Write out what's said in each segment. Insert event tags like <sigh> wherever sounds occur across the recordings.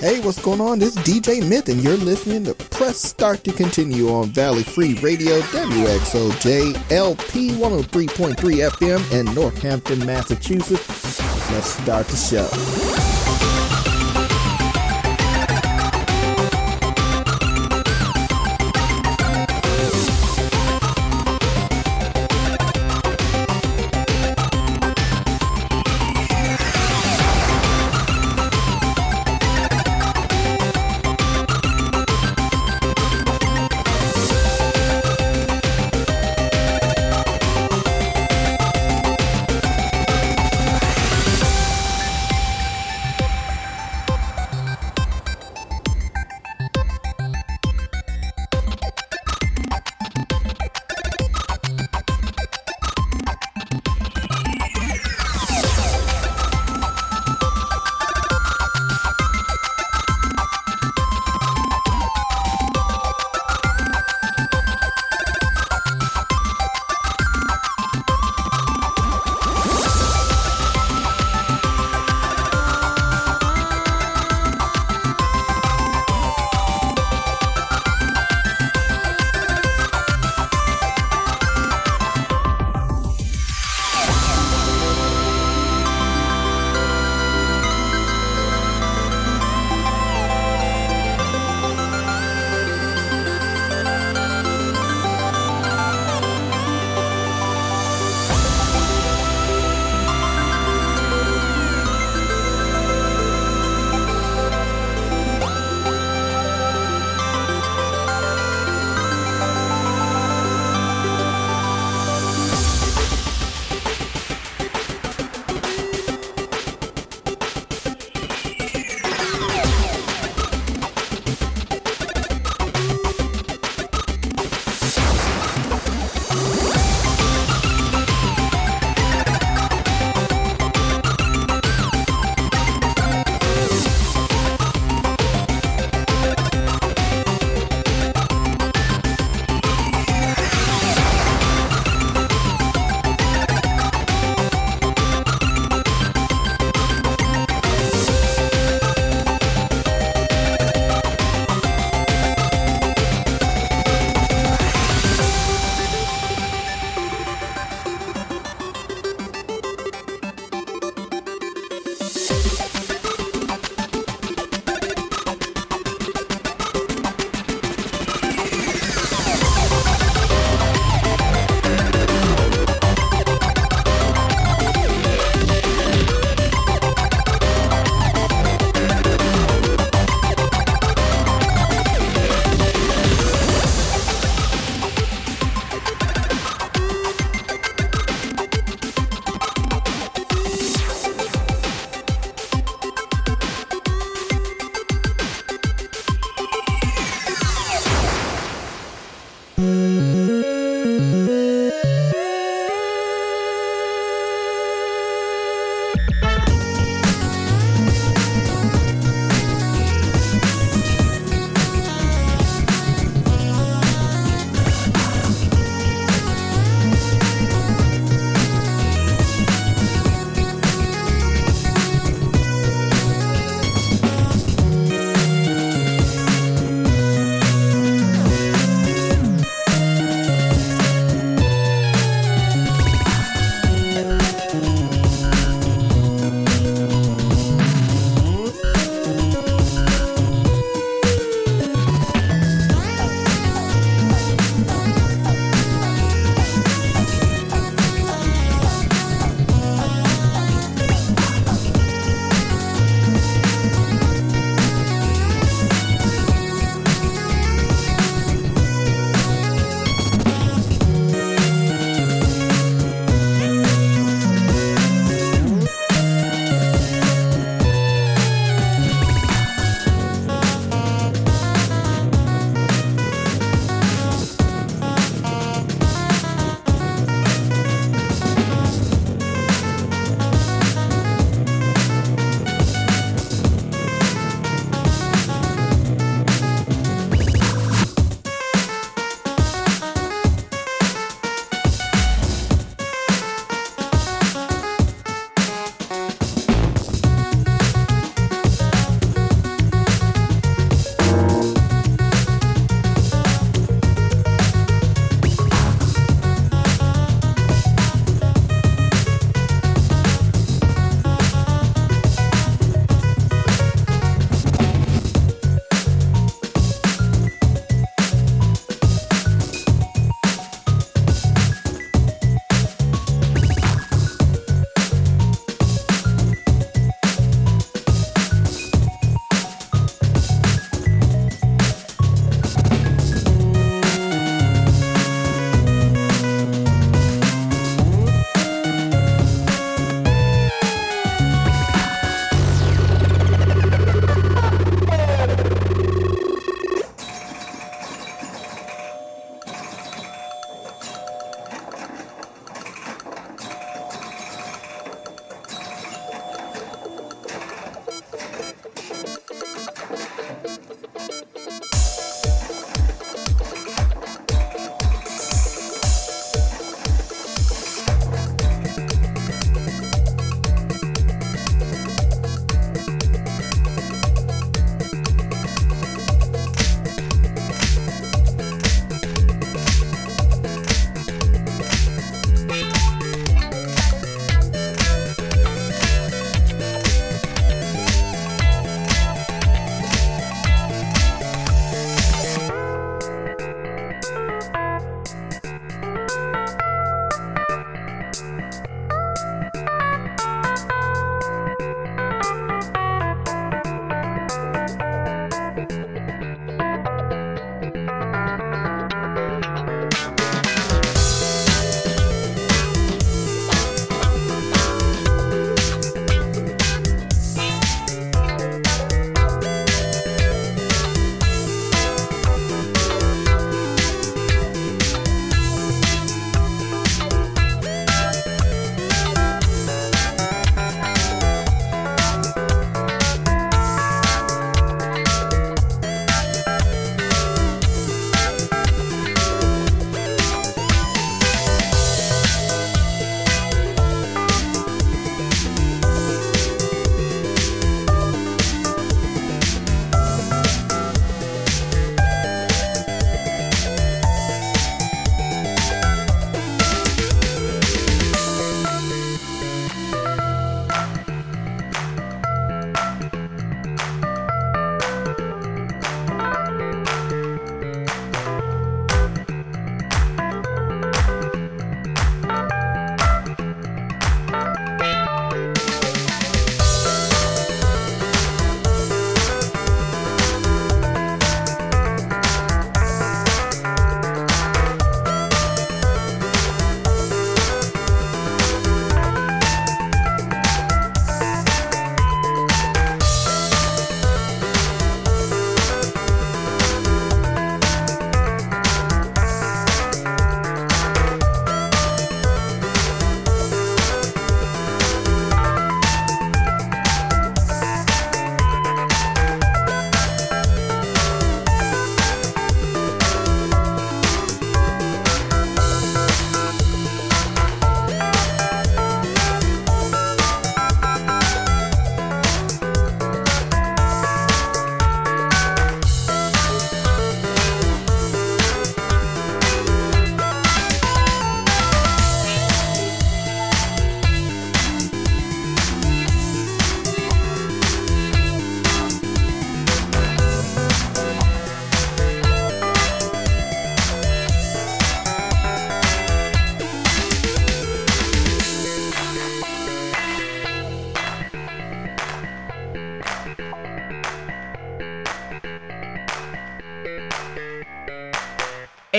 Hey, what's going on? This is DJ Myth, and you're listening to Press Start to Continue on Valley Free Radio, WXOJ LP 103.3 FM in Northampton, Massachusetts. Let's start the show.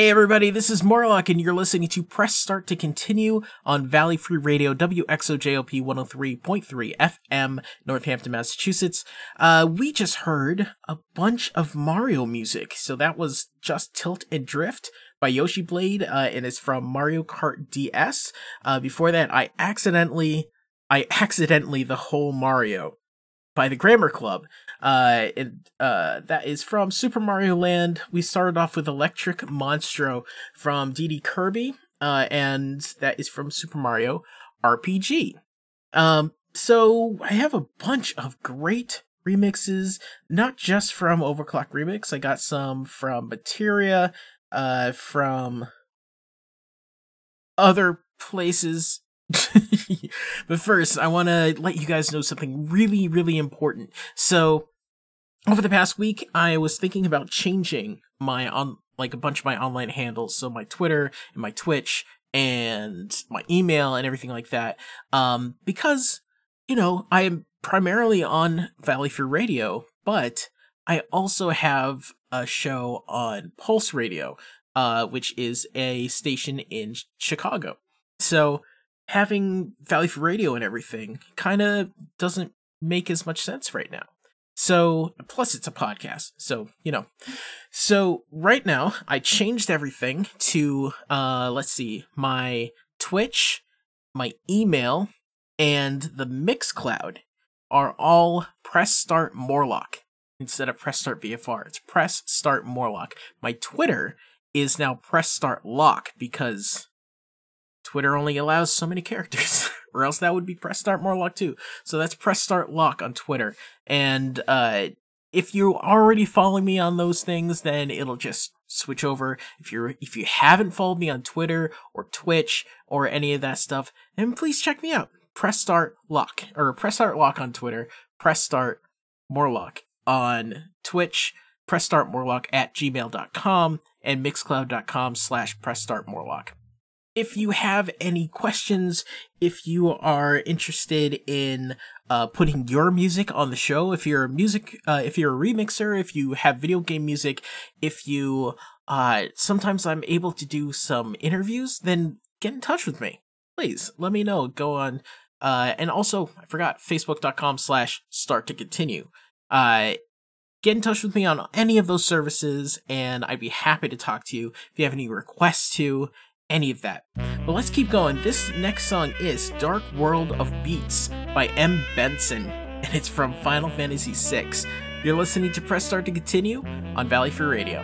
Hey everybody, this is Morlock and you're listening to Press Start to Continue on Valley Free Radio WXOJLP 103.3 FM, Northampton, Massachusetts. Uh, we just heard a bunch of Mario music. So that was Just Tilt and Drift by Yoshi Blade, uh, and it's from Mario Kart DS. Uh, before that, I accidentally, I accidentally the whole Mario by the Grammar Club. Uh, and uh, that is from Super Mario Land. We started off with Electric Monstro from DD Kirby, uh, and that is from Super Mario RPG. Um, so I have a bunch of great remixes, not just from Overclock Remix. I got some from Materia, uh, from other places <laughs> but first, I want to let you guys know something really, really important. So, over the past week, I was thinking about changing my on like a bunch of my online handles, so my Twitter and my Twitch and my email and everything like that. Um, because you know I am primarily on Valley Free Radio, but I also have a show on Pulse Radio, uh, which is a station in Chicago. So having Valley Free Radio and everything kind of doesn't make as much sense right now. So, plus it's a podcast. So, you know. So, right now, I changed everything to, uh, let's see, my Twitch, my email, and the Mixcloud are all Press Start Morlock instead of Press Start VFR. It's Press Start Morlock. My Twitter is now Press Start Lock because Twitter only allows so many characters, <laughs> or else that would be Press Start Morlock too. So that's Press Start Lock on Twitter. And uh, if you're already following me on those things, then it'll just switch over. If you're if you haven't followed me on Twitter or Twitch or any of that stuff, then please check me out. Press Start Lock or Press Start Lock on Twitter. Press Start Morlock on Twitch. Press Start Morlock at gmail.com and mixcloud.com slash Press Start Morlock if you have any questions, if you are interested in uh, putting your music on the show, if you're a music, uh, if you're a remixer, if you have video game music, if you, uh, sometimes I'm able to do some interviews, then get in touch with me. Please let me know. Go on. Uh, and also, I forgot, facebook.com slash start to continue. Uh, get in touch with me on any of those services and I'd be happy to talk to you if you have any requests to any of that. But let's keep going. This next song is Dark World of Beats by M. Benson, and it's from Final Fantasy VI. You're listening to Press Start to Continue on Valley Free Radio.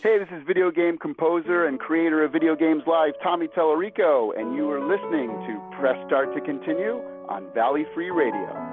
Hey, this is video game composer and creator of Video Games Live, Tommy Tallarico, and you are listening to Press Start to Continue on Valley Free Radio.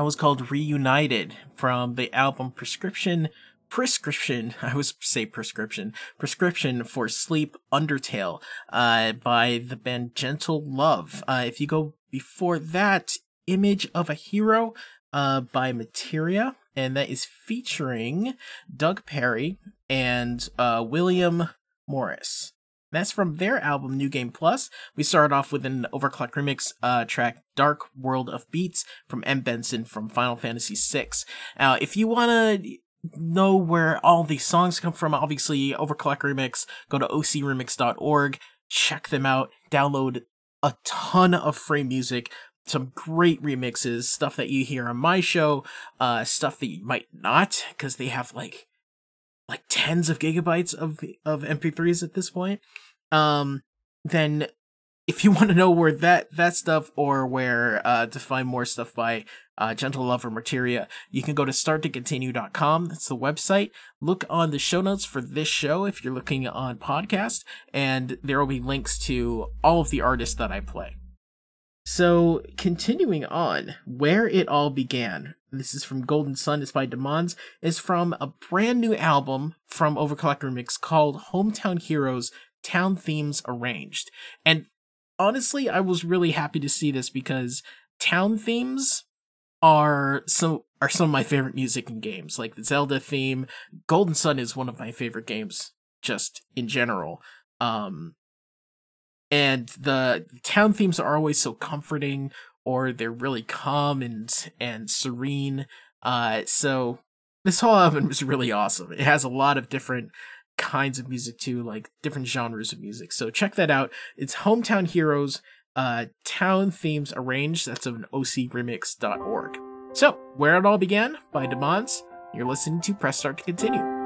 That was called Reunited from the album Prescription prescription <laughs> i was say prescription prescription for sleep undertale uh by the band gentle love. Uh if you go before that image of a hero uh by materia and that is featuring doug perry and uh william morris that's from their album New Game Plus. We started off with an overclock remix uh, track, Dark World of Beats, from M. Benson from Final Fantasy VI. Now, if you want to know where all these songs come from, obviously, Overclock Remix, go to ocremix.org, check them out, download a ton of free music, some great remixes, stuff that you hear on my show, uh, stuff that you might not, because they have like like tens of gigabytes of of MP3s at this point. Um, then if you <laughs> want to know where that that stuff or where uh, to find more stuff by uh, Gentle Lover Materia, you can go to starttocontinue.com. That's the website. Look on the show notes for this show if you're looking on podcast, and there will be links to all of the artists that I play. So, continuing on, where it all began. This is from Golden Sun, it's by Demons, is from a brand new album from Overclock Remix called Hometown Heroes Town Themes Arranged. And honestly, I was really happy to see this because town themes are some are some of my favorite music in games. Like the Zelda theme, Golden Sun is one of my favorite games just in general. Um and the town themes are always so comforting or they're really calm and and serene. Uh so this whole album is really awesome. It has a lot of different kinds of music too like different genres of music. So check that out. It's hometown heroes uh town themes arranged. That's of an ocremix.org so where it all began by demons you're listening to press start to continue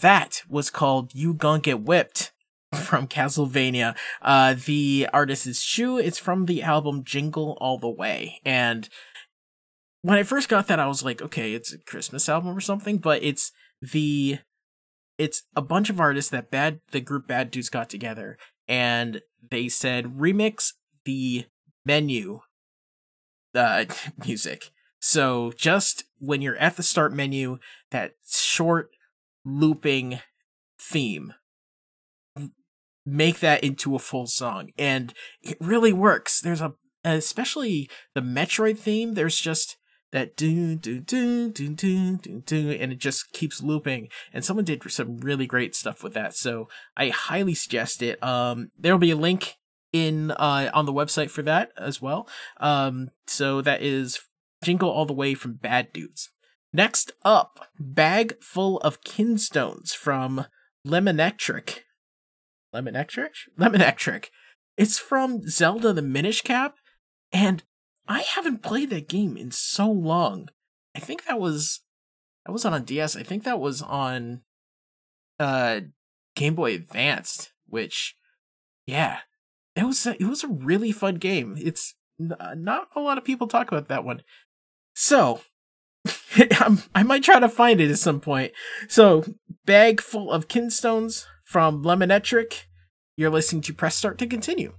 that was called You Gon' Get Whipped <laughs> from Castlevania. Uh, the artist is Shu. It's from the album Jingle All the Way. And when I first got that, I was like, okay, it's a Christmas album or something, but it's the it's a bunch of artists that bad the group Bad Dudes got together and they said remix the menu uh <laughs> music. So just when you're at the start menu, that short looping theme. Make that into a full song and it really works. There's a especially the metroid theme there's just that do do do do do do do and it just keeps looping. And someone did some really great stuff with that so i highly suggest it. Um there'll be a link in uh on the website for that as well. Um so that is jingle all the way from bad dudes next up bag full of kinstones from lemonectric lemonectric lemonectric it's from zelda the minish cap and I haven't played that game in so long. I think that was that was on a DS. I think that was on uh Game Boy Advanced, which yeah, it was a, it was a really fun game. It's not a lot of people talk about that one. So, <laughs> i might try to find it at some point. So, bag full of kinstones from Lemonetric. You're listening to Press Start to continue.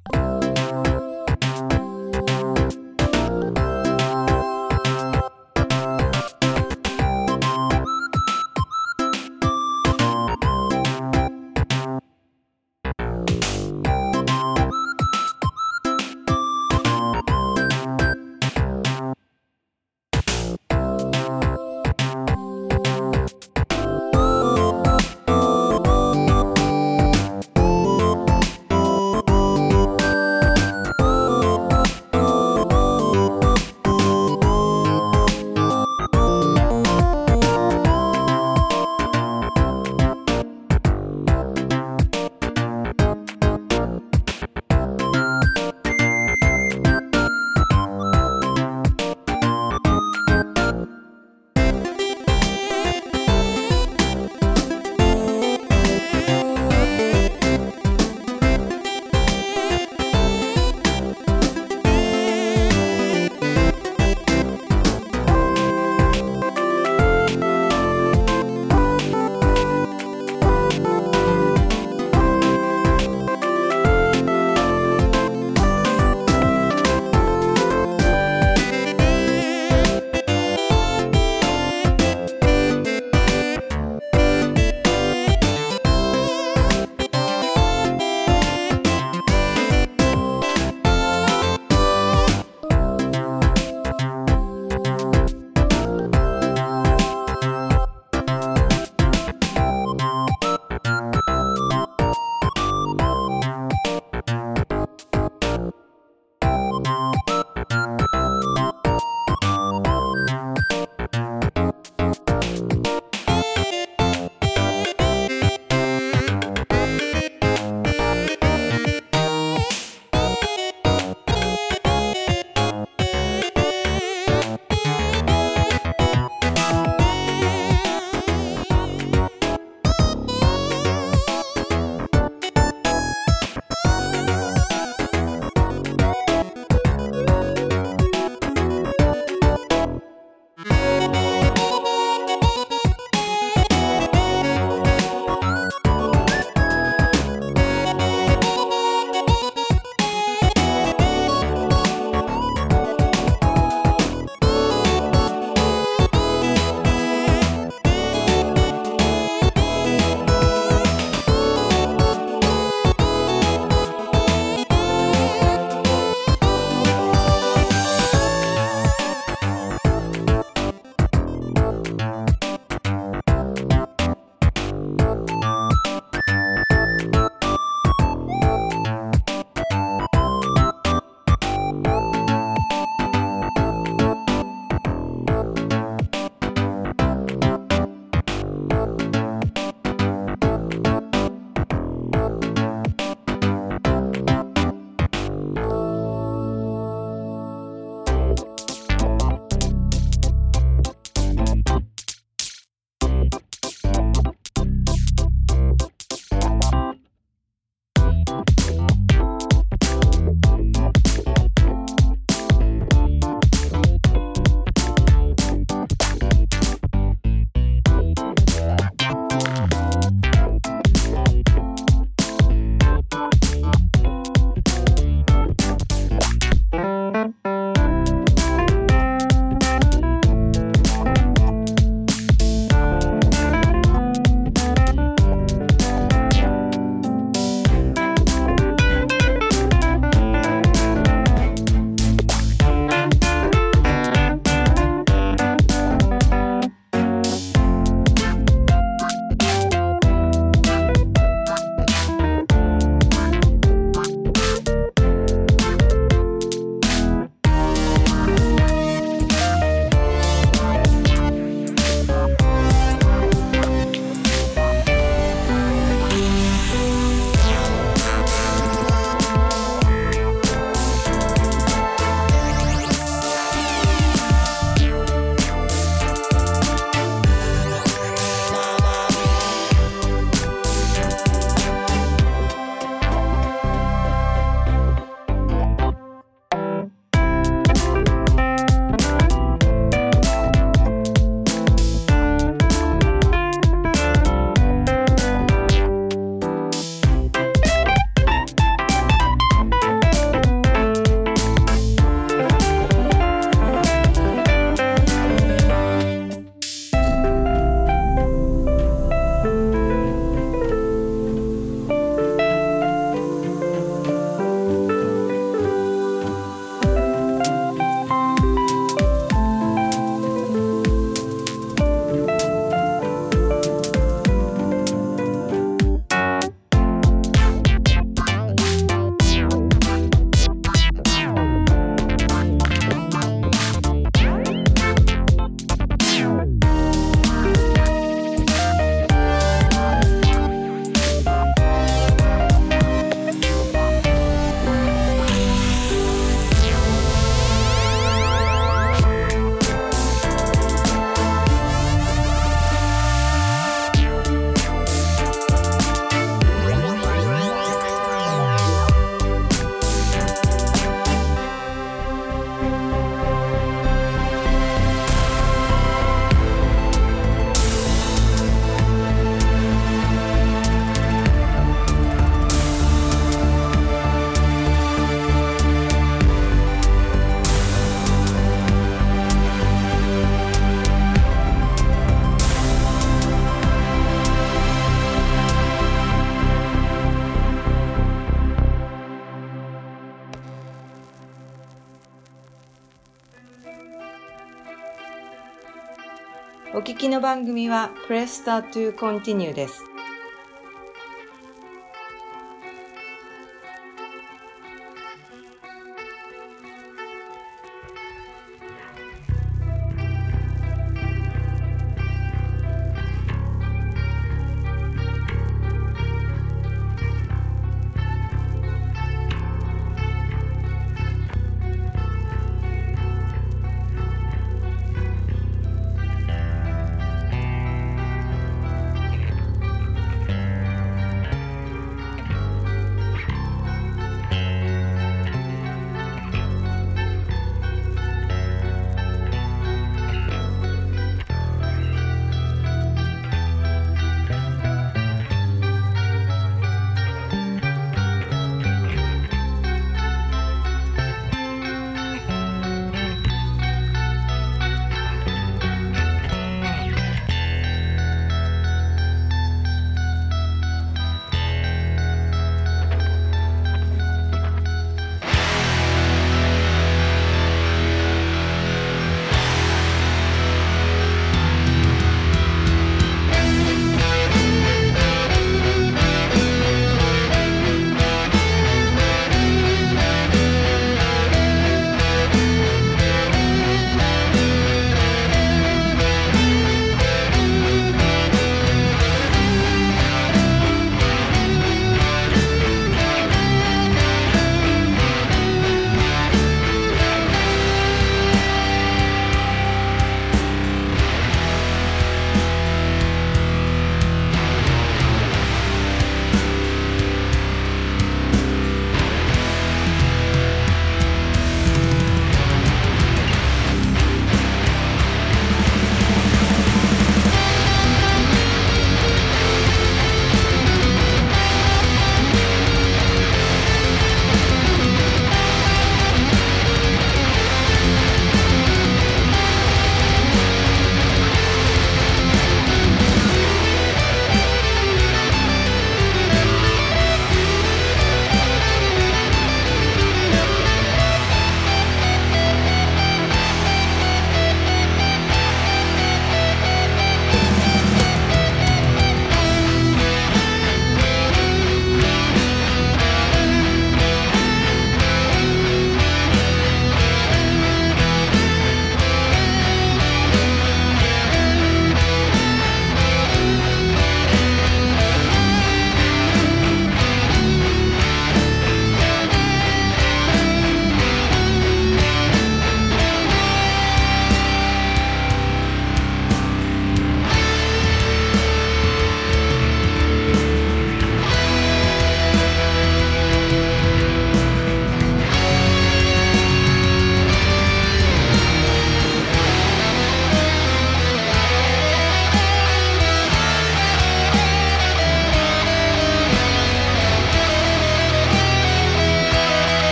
お聞きの番組は Press Start to Continue です。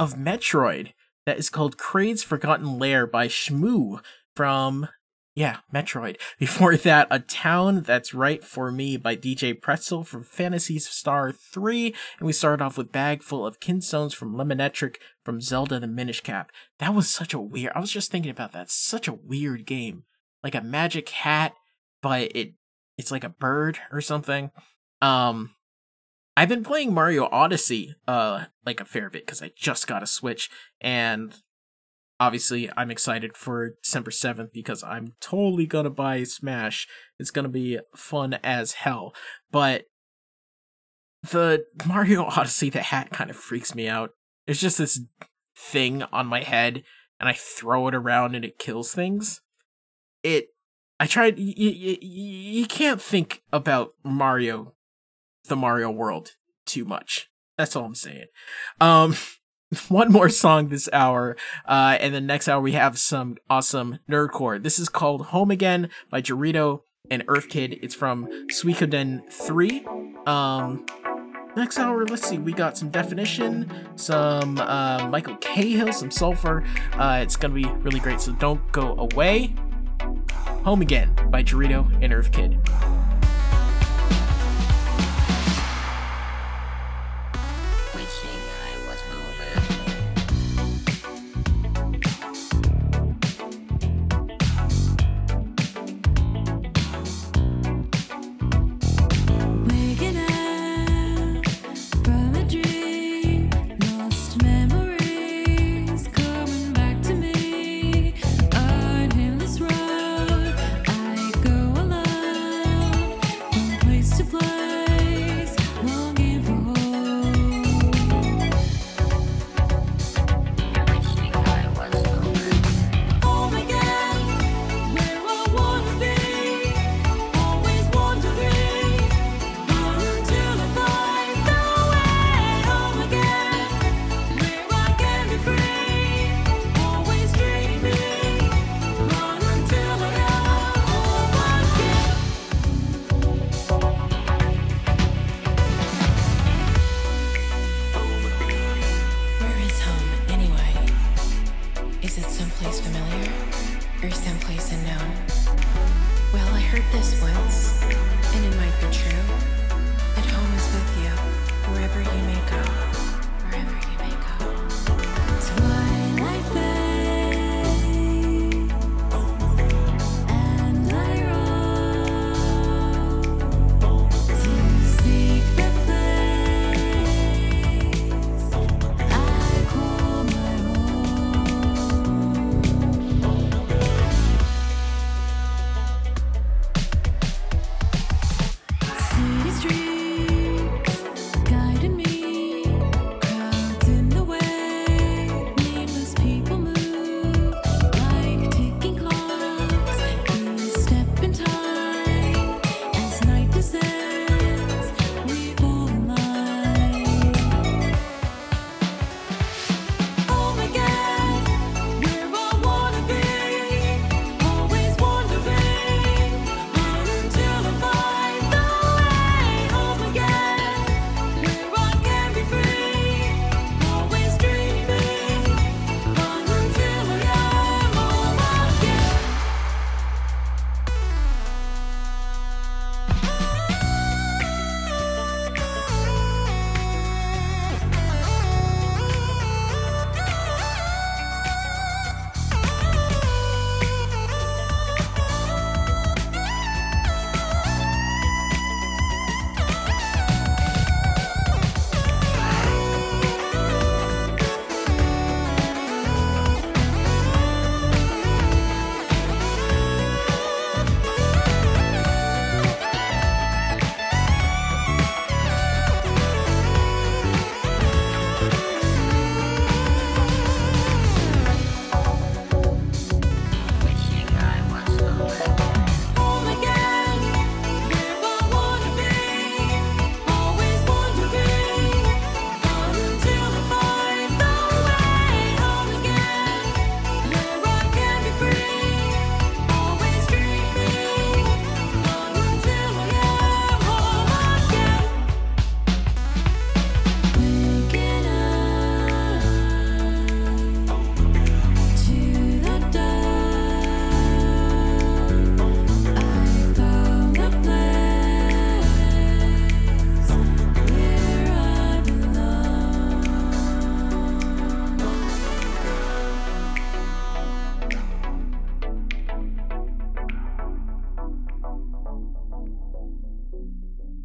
Of Metroid, that is called Kraid's Forgotten Lair by Shmoo from yeah, Metroid. <laughs> Before that, A Town That's Right for Me by DJ Pretzel from Phantasy Star 3. And we started off with Bag Full of Kinstones from Lemonetric from Zelda the Minish Cap. That was such a weird, I was just thinking about that. Such a weird game. like a magic hat, but it it's like a bird or something. Um, I've been playing Mario Odyssey uh like a fair bit because I just got a Switch, and obviously I'm excited for December seventh because I'm totally gonna buy Smash. It's gonna be fun as hell, but the Mario <laughs> Odyssey the hat kind of freaks me out. It's just this thing on my head and I throw it around and it kills things. It I tried you, you, you can't think about Mario the Mario world too much. That's all I'm saying. Um <laughs> one more song this hour, uh, and the next hour we have some awesome nerdcore. This is called Home Again by Dorito and Earth Kid. It's from Suikoden 3. Um, next hour, let's see, we got some definition, some uh, Michael Cahill, some sulfur. Uh, it's gonna be really great, so don't go away. Home Again by Dorito and Earth Kid. Someplace familiar or someplace unknown? Well, I heard this once, and it might be true. That home is with you, wherever you may go.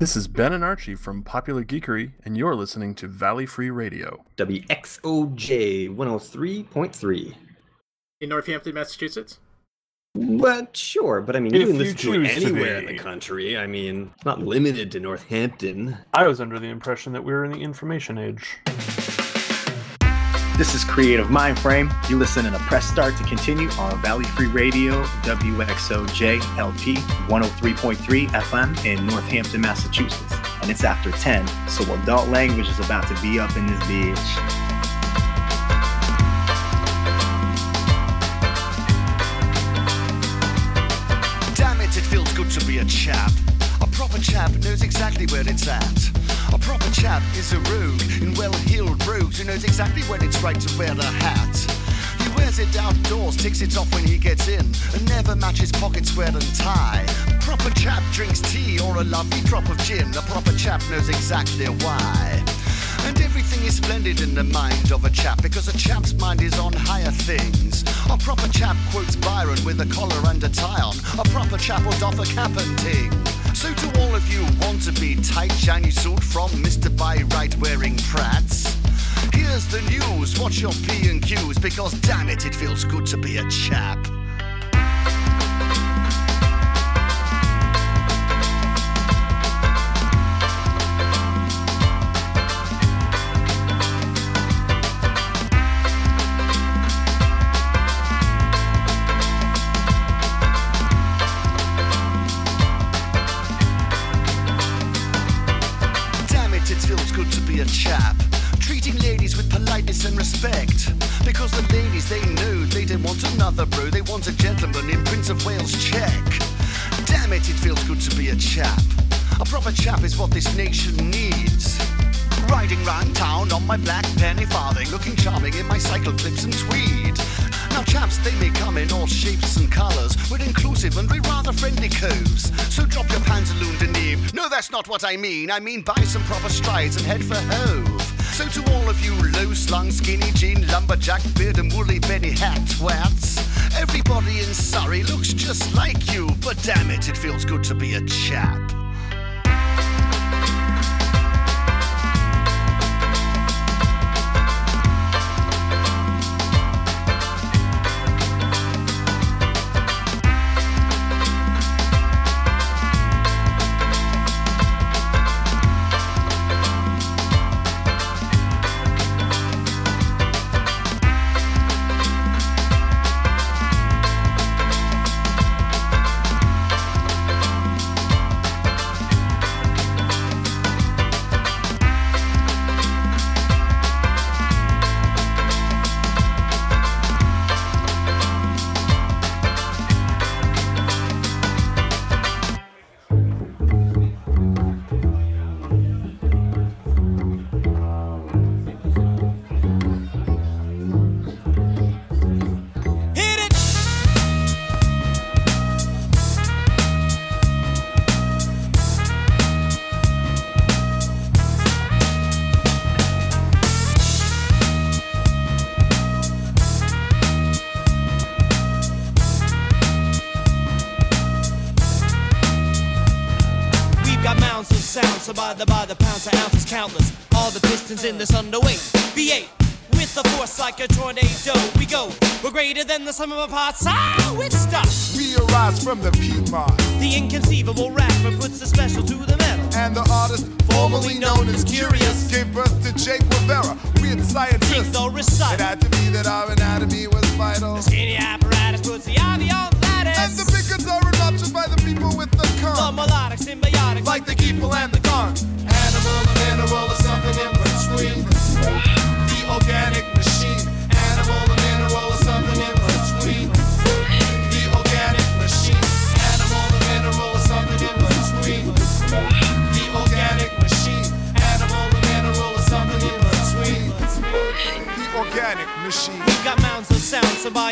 This is Ben and Archie from Popular Geekery, and you're listening to Valley Free Radio. WXOJ 103.3. In Northampton, Massachusetts? But sure, but I mean, If you can you listen to it choose to anywhere in the country. I mean, it's not limited to Northampton. I was under the impression that we were in the information age. This is Creative Mind Frame. You listen to Press Start to Continue on Valley Free Radio, WXOJ LP 103.3 FM in Northampton, Massachusetts. And it's after 10, so adult language is about to be up in this bitch. Chap knows exactly where it's at. A proper chap is a rogue in well-heeled brogues who knows exactly when it's right to wear a hat. He wears it outdoors, takes it off when he gets in, and never matches pocket square and tie. A proper chap drinks tea or a lovely drop of gin. A proper chap knows exactly why. And everything is splendid in the mind of a chap because a chap's mind is on higher things. A proper chap quotes Byron with a collar and a tie on. A proper chap will doff a cap and ting. So to all of you want to be tight, shiny suit from Mr. Buy Right wearing Prads. Here's the news, watch your P and Q's because damn it, it feels good to be a chap. Chap is what this nation needs. Riding round town on my black penny farthing, looking charming in my cycle clips and tweed. Now, chaps, they may come in all shapes and colours. We're inclusive and we're rather friendly coves. So drop your pantaloon denim. No, that's not what I mean. I mean buy some proper strides and head for Hove. So to all of you low slung, skinny jean, lumberjack, beard and woolly Benny hat twats. Everybody in Surrey looks just like you, but damn it, it feels good to be a chap. In this underweight. V8 with the force like a tornado. We go. We're greater than the sum of our parts. So it stops. We arise from the Piedmont. The inconceivable rapper puts the special to the metal. And the artist, formerly known as Curious, gave birth to Jake Rivera, weird scientist. Go recite. It had to be that our anatomy was vital. The skinny apparatus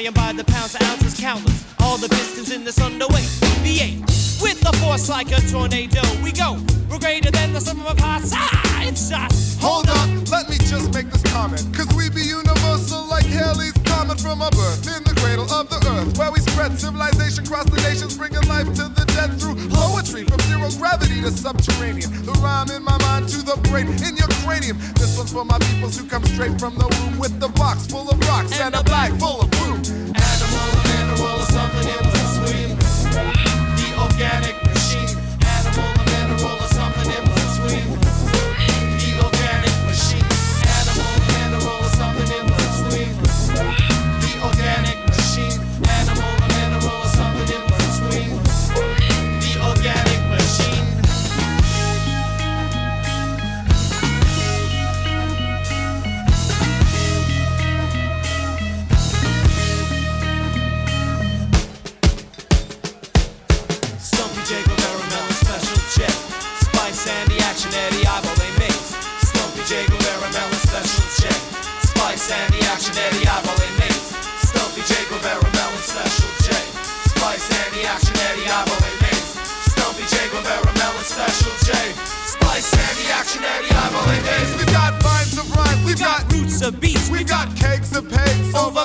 so by and by the pounds to ounces countless. All the pistons in this underway. V8 with the force like a tornado. We go. We're greater than the sum of our parts. Ah, it's us. Hold up, let me just make this comment. Cause we be universal like Halley's comet from our birth in the cradle of the earth. Where we spread civilization across the nations, bringing life to the dead through poetry. From zero gravity to subterranean. The rhyme in my mind to the brain in your cranium. This one's for my peoples who come straight from the womb with the box full of rocks and, a bag full of organic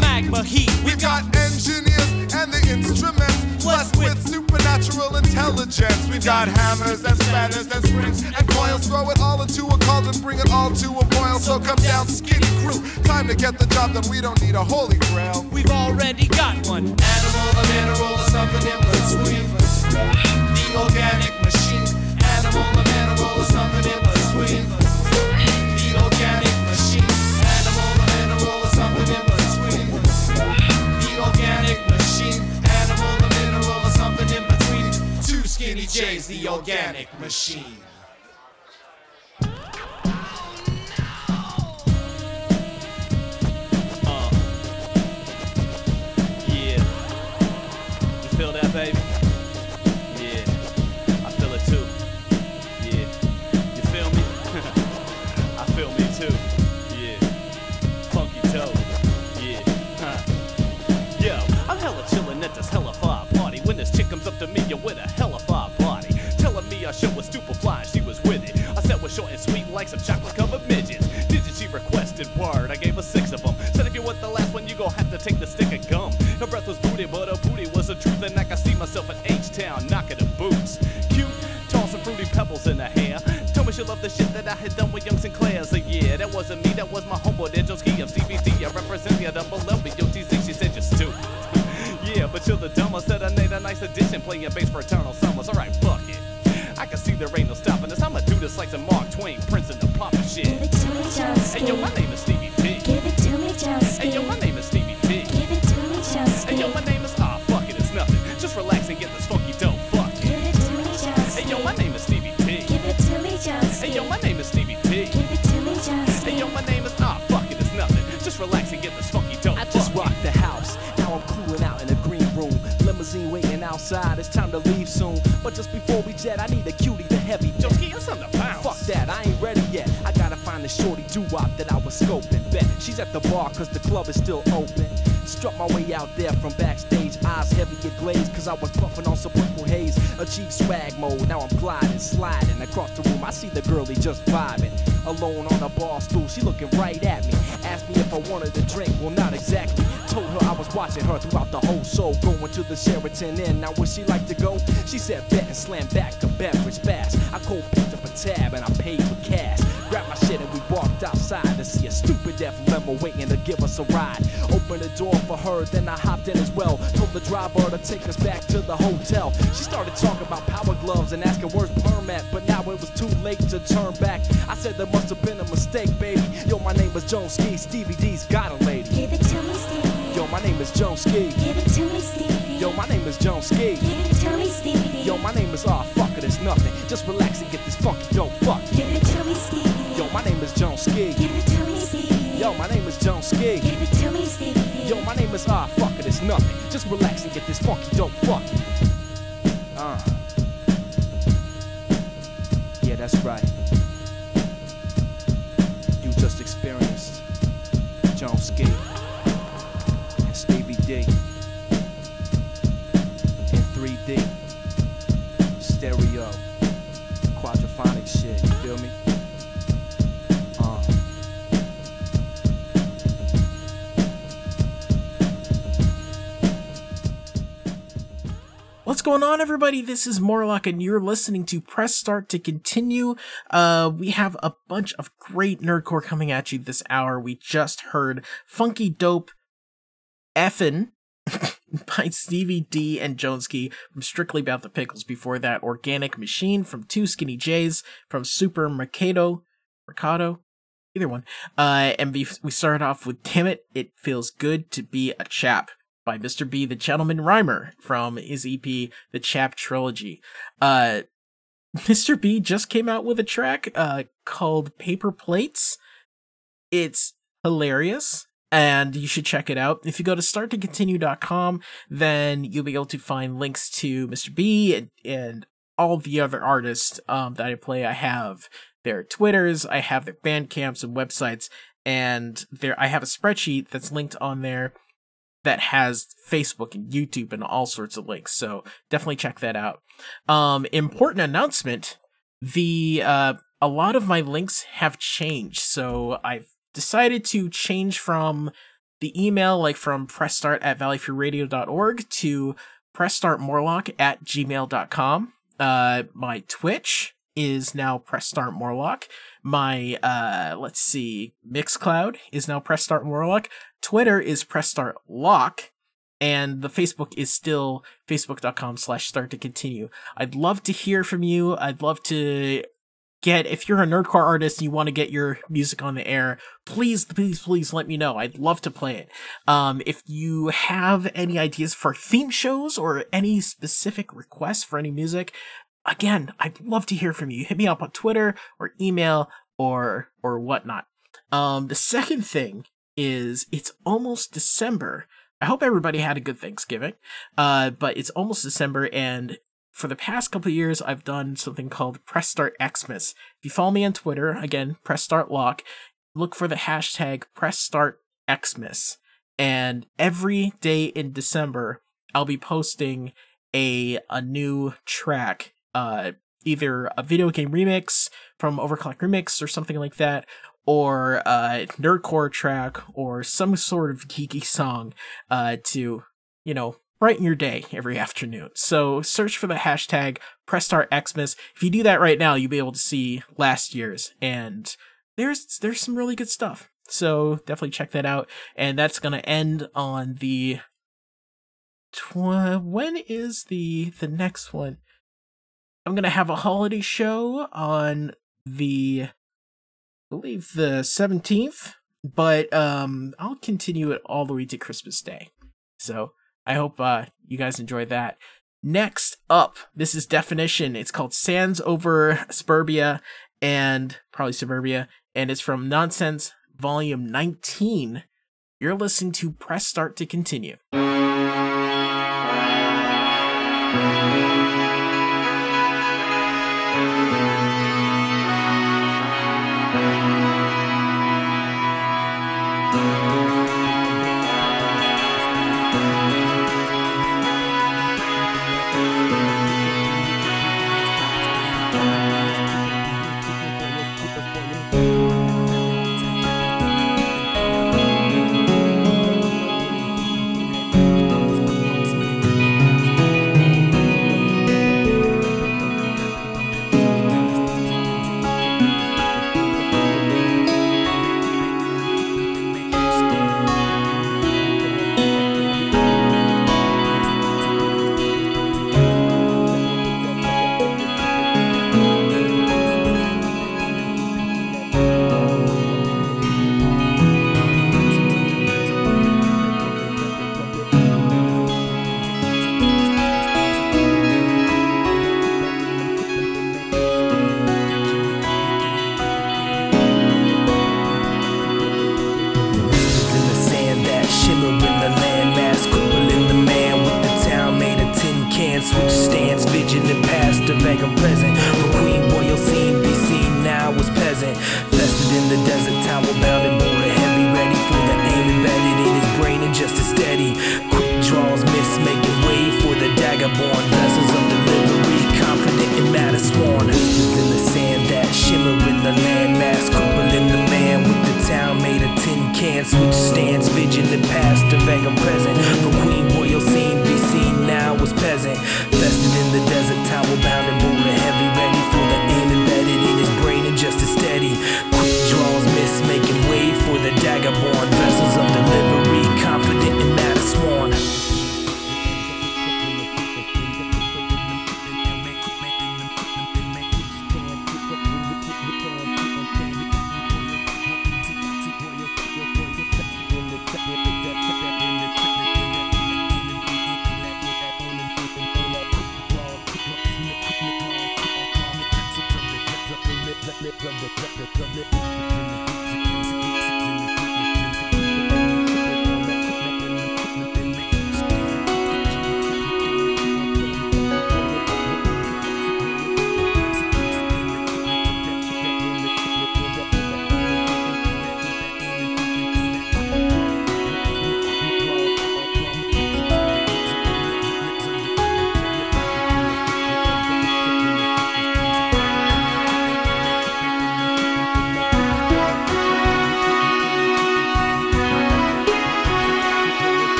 pegs magma heat. We've got engineers and the instruments, blessed with supernatural intelligence. We've got hammers and spanners and springs and coils. Throw it all into a cauldron, bring it all to a boil. So come down, skinny crew. Time to get the job done. We don't need a holy grail. We've already got one. Animal, a mineral, or something in between. The organic machine. Animal, a mineral, or something in between. Two skinny J's, the organic machine. Uh. Baby? Yeah. I feel it too. Yeah. You feel me? <laughs> I feel me too. Yeah. Funky toe. Yeah. Huh. Yo, I'm hella chillin' at this hella fire party. When this chick comes up to me, yo, with a hella short and sweet like some chocolate covered midgets. Digit she requested word, I gave her six of them. Said if you want the last one, you gon' have to take the stick of gum. Her breath was booty, but her booty was the truth, and I can see myself in H-Town knocking the boots. Cute, tossing fruity pebbles in her hair. Told me she loved the shit that I had done with Young Sinclair. So yeah, that wasn't me, that was my homeboy, Digital Ski of CBT. I represent the double LBUTC, she said you're <laughs> stupid. yeah, but you're the dumb. I said I need a nice addition, playing your bass for eternal summers. Alright, fuck it. I can see there ain't no stopping this. I'ma do this like some Mark Twain, Prince and the Papa shit. Give it to me, Jonesy. Hey yo, my name is Stevie T. Give it to me, Jonesy. Hey yo, my name is Stevie T. Give it to me, Jonesy. Hey yo, my name is Ah, fuck it, it's nothing. Just relax and get this funky dope. Fuck. Give it to me, Jonesy. Hey yo, my name is Stevie T. Give it to me, Jonesy. Hey yo, my name is Stevie T. Give it to me, Jonesy. Hey yo, my name is Ah, fuck it, it's nothing. Just relax and get this funky dope. I just rocked the house. Now I'm cooling out in the green room. Limousine waiting outside. It's time to leave soon. But just before we jet, I need a cutie to heavy. Joski, that, I ain't ready yet. I gotta find the shorty doo-wop that I was scoping. Bet she's at the bar cause the club is still open. Struck my way out there from backstage, eyes heavy and glazed, cause I was puffing on some purple haze. Achieve swag mode, now I'm gliding, sliding across the room. I see the girlie just vibing. Alone on a bar stool, she looking right at me. Asked me if I wanted a drink, well, not exactly. Told her I was watching her throughout the whole show. Going to the Sheraton Inn, now would she like to go? She said bet and slammed back a beverage fast. I cold picked up a tab and I paid with cash. Grabbed my shit and we walked outside to see a stupid deaf limo waiting to give us a ride. Opened the door for her, then I hopped in as well. Told the driver to take us back to the hotel. She started talking about power gloves and asking where's permit, but now it was too late to turn back. I said there must have been a mistake, baby. Yo, my name is Jones Ski, Stevie D's got a lady. Give it. Yo, my name is Jones Ski. Give it to me, Stevie. Yo, my name is Jones Ski. Give it to me, Stevie. Yo, my name is Ah, fuck it, it's nothing. Just relax and get this funky dope fuck. Give it to me, Stevie. Yo, my name is Jones Ski. Give it to me, Stevie. Yo, my name is Jones Ski. Give it to me, Stevie. Yo, my name is Ah, fuck it, it's nothing. Just relax and get this funky dope fuck. Uh. Yeah, that's right. Going on, everybody? This is Morlock, and you're listening to Press Start to Continue. Uh, we have a bunch of great nerdcore coming at you this hour. We just heard Funky Dope Effin <laughs> by Stevie D and Jonesky from Strictly About the Pickles. Before that, Organic Machine from Two Skinny J's from Super Mercado. Mercado? Either one. Uh, and we, we started off with Damn It, It Feels Good to Be a Chap by Mr. B, the Gentleman Rhymer from his EP, The Chap Trilogy. Uh, <laughs> Mr. B just came out with a track uh, called Paper Plates. It's hilarious and you should check it out. If you go to starttocontinue.com, then you'll be able to find links to Mr. B and, and all the other artists um, that I play. I have their Twitters, I have their Bandcamps and websites, and there I have a spreadsheet that's linked on there that has Facebook and YouTube and all sorts of links. So definitely check that out. Um, important announcement: the uh, a lot of my links have changed. So I've decided to change from the email, like from pressstart at valleyfreeradio.org to pressstartmorlock at gmail.com. Uh, my Twitch is now Press Start Morlock. My, uh, let's see, Mixcloud is now Press Start Morlock. Twitter is Press Start Lock. And the Facebook is still facebook.com slash start to continue. I'd love to hear from you. I'd love to get if you're a nerdcore artist and you want to get your music on the air please please please let me know i'd love to play it um, if you have any ideas for theme shows or any specific requests for any music again i'd love to hear from you hit me up on twitter or email or or whatnot um, the second thing is it's almost december i hope everybody had a good thanksgiving uh, but it's almost december and for the past couple years, I've done something called Press Start Xmas. If you follow me on Twitter, again, Press Start Lock, look for the hashtag Press Start Xmas. And every day in December, I'll be posting a a new track, uh, either a video game remix from OverClocked ReMix or something like that, or a nerdcore track, or some sort of geeky song, uh, to you know brighten your day every afternoon. So search for the hashtag PressStartXmas. If you do that right now, you'll be able to see last year's, and there's there's some really good stuff. So definitely check that out. And that's gonna end on the tw- when is the the next one? I'm gonna have a holiday show on the I believe the 17th, but um I'll continue it all the way to Christmas Day. So I hope uh, you guys enjoy that. Next up, this is definition. It's called Sands over Suburbia and probably Suburbia, and it's from Nonsense Volume 19. You're listening to Press Start to Continue.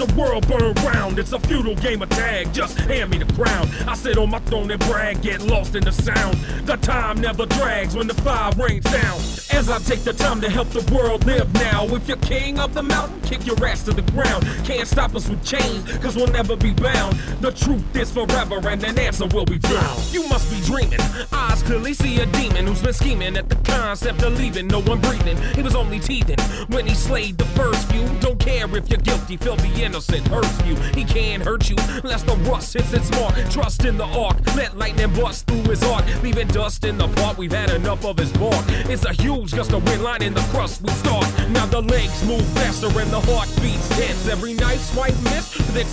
The world burn round, it's a futile game of tag. Just hand me the crown. I sit on my throne and brag, get lost in the sound. The time never drags when the fire rains down. As I take the time to help the world live now. If you're king of the mountain, kick your ass to the ground. Can't stop us with chains, cause we'll never be bound. The truth is forever, and an answer will be found. You must be dreaming. Eyes clearly see a demon who's been scheming at the concept of leaving. No one breathing. He was only teething when he slayed the first few. Don't care if you're guilty, filthy innocent hurts you. He can't hurt you unless the rust hits its mark. Trust in the ark, let lightning bust through his heart, leaving dust in the park, We've had enough of his bark. It's a huge gust of wind line in the crust. We start. Now the legs move faster and the heart beats tense. Every night swipe miss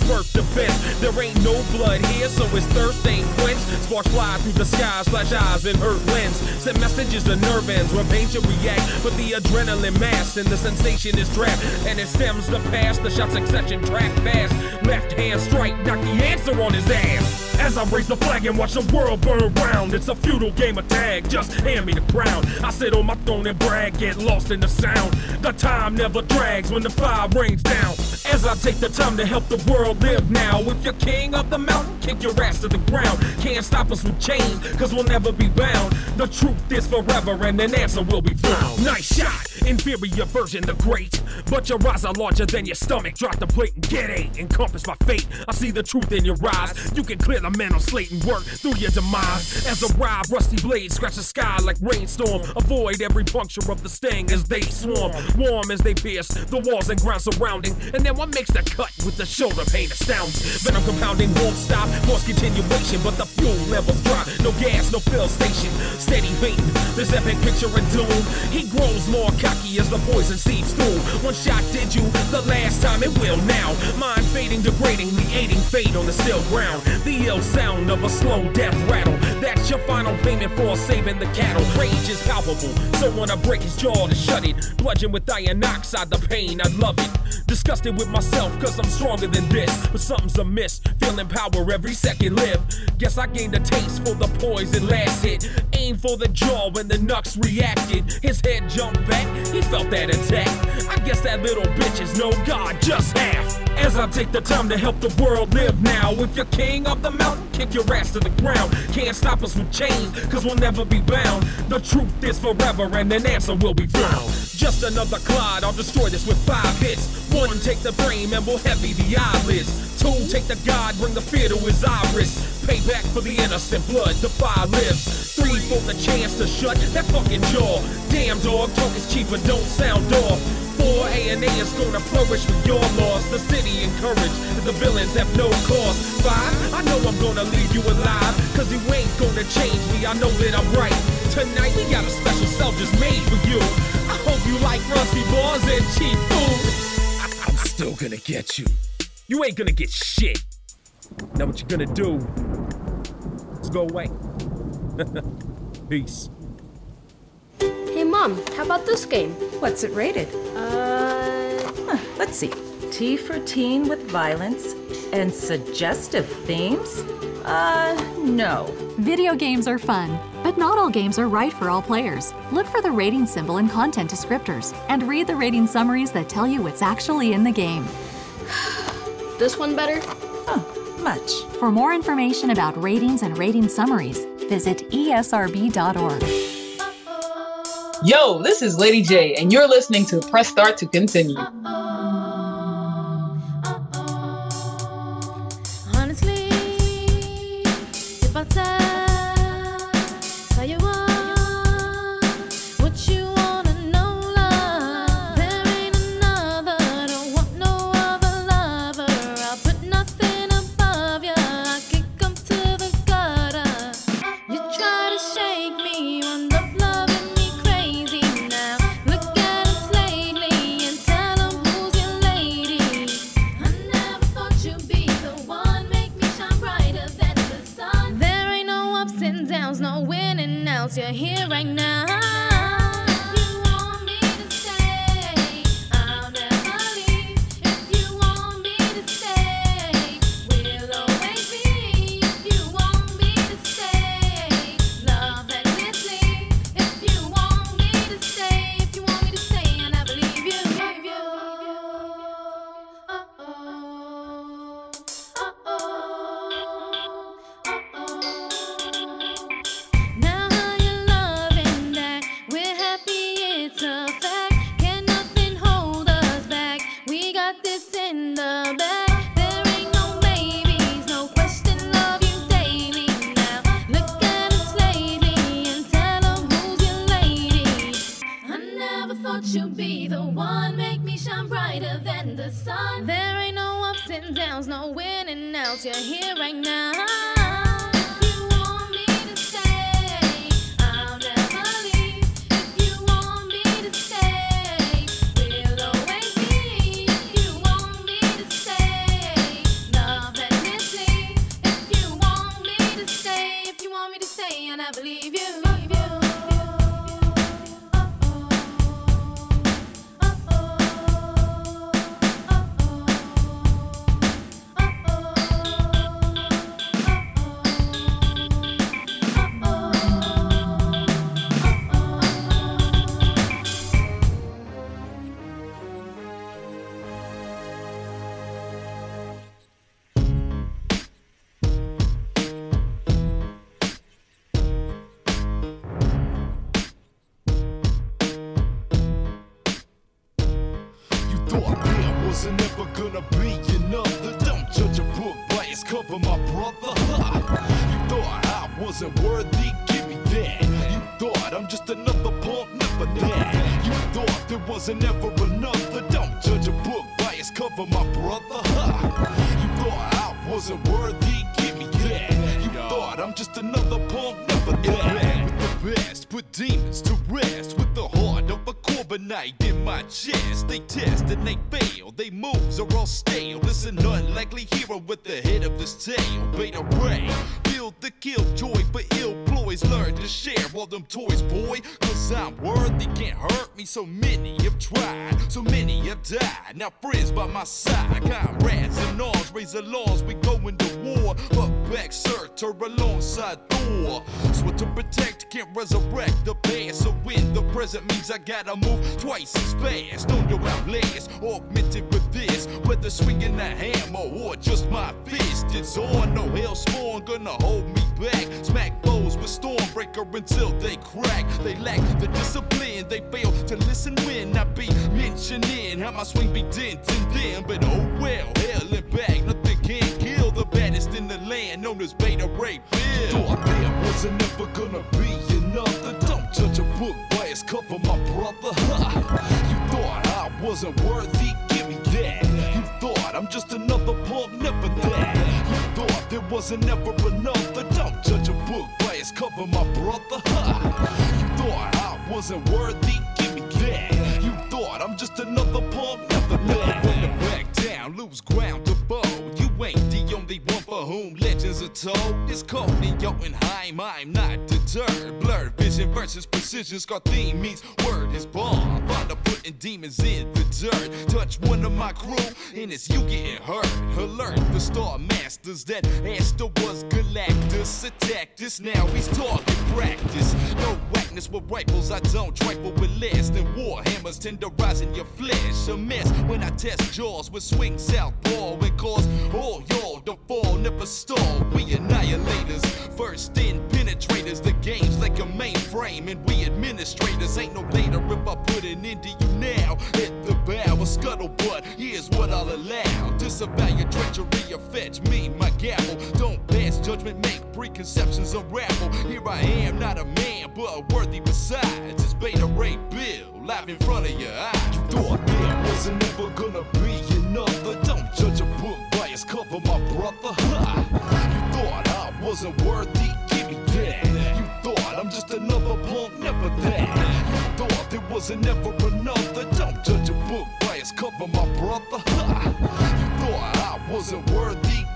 worth the defense. There ain't no blood here, so his thirst ain't quenched. Sparks fly through the skies, flash eyes and hurt lens. Send messages to nerve ends where pain should react, but the adrenaline mass and the sensation is trapped, and it stems the past. The shot succession track fast. Left hand strike, knock the answer on his ass. As I raise the flag and watch the world burn round, it's a futile game of tag. Just hand me the crown. I sit on my throne and brag, get lost in the sound. The time never drags when the fire rains down. As I take the time to help the world live now. If you're king of the mountain, kick your ass to the ground. Can't stop us with chains, cause we'll never be bound. The truth is forever, and an answer will be found. Nice shot, inferior version, the great. But your eyes are larger than your stomach. Drop the plate and get eight. Encompass my fate. I see the truth in your eyes. You can clear the mental slate and work through your demise. As a ride, rusty blade, scratch the sky like rainstorm. Avoid every puncture of the sting as they swarm. Warm as they pierce the walls and ground surrounding. And then one makes the cut with the shoulder pain astounding. Venom compounding won't stop, force continuation, but the fuel levels drop. No gas, no fill station. Steady baiting this epic picture of doom. He grows more cocky as the poison seeps through. One shot did you, the last time it will now. Mind fading, degrading, the aiding fate on the still ground. The ill sound of a slow death rattle. That's your final payment for saving the cattle. Rage is palpable, so wanna break his jaw to shut it. Bludgeon with iron oxide, the pain, I love it. Disgusted with myself, cause I'm stronger than this. But something's amiss, feeling power every second live. Guess I gained a taste for the poison last hit. Aim for the jaw when the Nux reacted. His head jumped back, he felt that attack. I guess that little bitch is no god, just half. As I take the time to help the world live now. If you're king of the mountain, kick your ass to the ground. Can't stop us with chains, cause we'll never be bound. The truth is forever, and an answer will be found. Just another Clyde, I'll destroy this with five hits. One, take the frame and we'll heavy the eyelids. Two, take the god, bring the fear to his iris. Payback for the innocent blood, the fire lives. Three, for the chance to shut that fucking jaw. Damn dog, talk is cheap but don't sound off. Four, A&A is gonna flourish with your loss. The city encouraged, the villains have no cause. Five, I know I'm gonna leave you alive. Cause you ain't gonna change me, I know that I'm right. Tonight we got a special cell just made for you. I hope you like rusty bars and cheap food. <laughs> I'm still gonna get you. You ain't gonna get shit. Now what you gonna do? Let's go away. <laughs> Peace. Hey, Mom, how about this game? What's it rated? Uh. Huh, let's see. T for teen with violence and suggestive themes? Uh, no. Video games are fun, but not all games are right for all players. Look for the rating symbol and content descriptors and read the rating summaries that tell you what's actually in the game. <sighs> This one better? Huh, much. For more information about ratings and rating summaries, visit esrb.org. Yo, this is Lady J, and you're listening to Press Start to Continue. So many have tried, so many have died. Now friends by my side, comrades and arms, raise laws. We go into war, but back sir searcher alongside Thor. So to protect, can't resurrect the past. So when the present means I gotta move twice as fast. On your outlast, augmented with this. Whether swinging the hammer or just my fist, it's on. No hell spawn gonna hold me back. Smack with Stormbreaker until they crack. They lack the discipline, they fail to listen when I be mentioning how my swing be denting them. But oh well, hell and back, nothing can kill the baddest in the land, known as Beta Ray Bill. Thought there wasn't ever gonna be another. Don't judge a book by its cover, my brother. <laughs> You thought I wasn't worthy, give me that. You thought I'm just another punk, never that. You thought there wasn't ever another. Don't judge a book its cover, my brother. Ha! <laughs> You thought I wasn't worthy, give me that. You thought I'm just another punk, never that. Never back down, lose ground the one for whom legends are told. It's Cody Jotunheim, I'm not deterred. Blurred vision versus precision, scar theme means word is bomb. Find putting demons in the dirt. Touch one of my crew, and it's you getting hurt. Alert the star masters that Asta was Galactus. Attacked us, now he's talking practice. No with rifles, I don't trifle with less than war hammers tenderizing your flesh. A mess when I test jaws with swing southpaw and cause all y'all to fall, never stall. We annihilators, first in penetrators. The game's like a mainframe, and we administrators ain't no later if I put it into you now. Hit the bow, a scuttlebutt. Here's what I'll allow. Disavow your treachery, or fetch me my gavel. Don't judgment, make preconceptions unravel. Here I am, not a man, but a worthy besides. Just It's Beta Ray Bill, live in front of your eyes. You thought there wasn't ever gonna be another. Don't judge a book by its cover, my brother. Ha! <laughs> You thought I wasn't worthy, give me that. You thought I'm just another punk, never that. You thought there wasn't ever another. Don't judge a book by its cover, my brother. Ha! <laughs> You thought I wasn't worthy,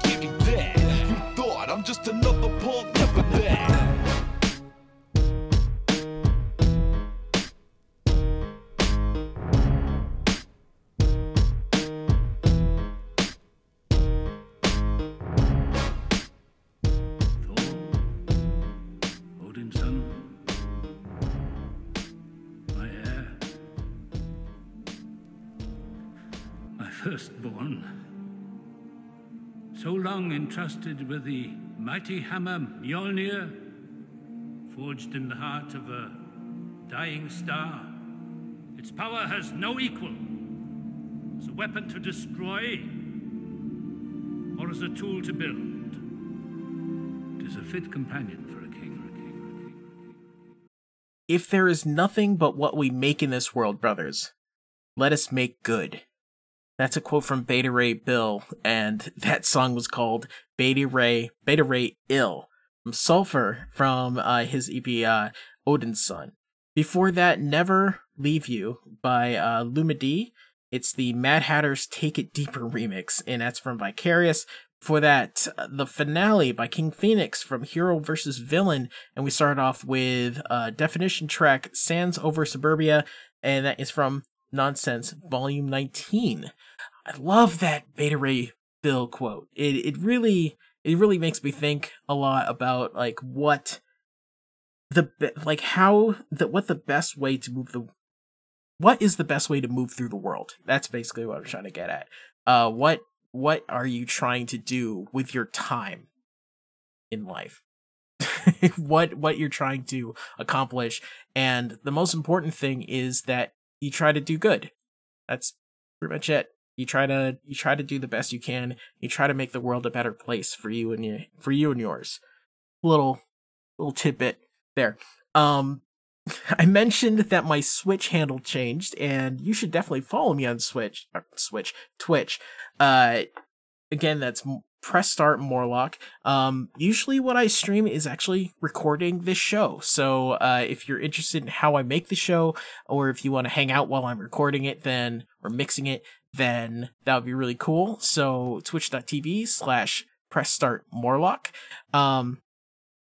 just another punk, long entrusted with the mighty hammer Mjolnir, forged in the heart of a dying star. Its power has no equal as a weapon to destroy or as a tool to build. It is a fit companion for a king. If there is nothing but what we make in this world, brothers, let us make good. That's a quote from Beta Ray Bill, and that song was called Beta Ray Beta Ray Ill from Sulfur from uh, his EP uh, Odin's Son. Before that, Never Leave You by uh, Luma D. It's the Mad Hatter's Take It Deeper remix, and that's from Vicarious. For that, the finale by King Phoenix from Hero vs. Villain, and we started off with uh, definition track Sands Over Suburbia, and that is from Nonsense Volume 19. I love that Beta Ray Bill quote. It it really it really makes me think a lot about like what the like how the what the best way to move the what is the best way to move through the world? That's basically what I'm trying to get at. Uh what what are you trying to do with your time in life? <laughs> what what you're trying to accomplish and the most important thing is that you try to do good. That's pretty much it. You try to you try to do the best you can. You try to make the world a better place for you and you for you and yours. Little little tidbit there. Um <laughs> I mentioned that my Switch handle changed, and you should definitely follow me on Switch, uh, Switch, Twitch. Uh, again, that's Press Start Morlock. Um, usually, what I stream is actually recording this show. So, uh, if you're interested in how I make the show, or if you want to hang out while I'm recording it, then or mixing it, then that would be really cool. So, Twitch.tv slash Press Start Morlock. Um,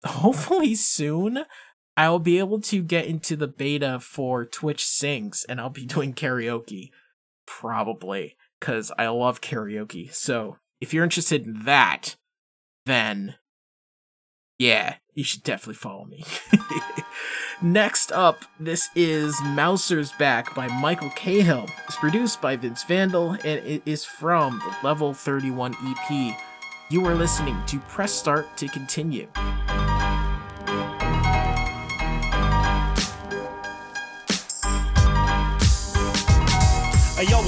hopefully soon I'll be able to get into the beta for Twitch Sings and I'll be <laughs> doing karaoke. Probably. Because I love karaoke. So if you're interested in that, then yeah, you should definitely follow me. <laughs> Next up, this is Mouser's Back by Michael Cahill. It's produced by Vince Vandal and it is from the Level 31 EP. You are listening to Press Start to continue.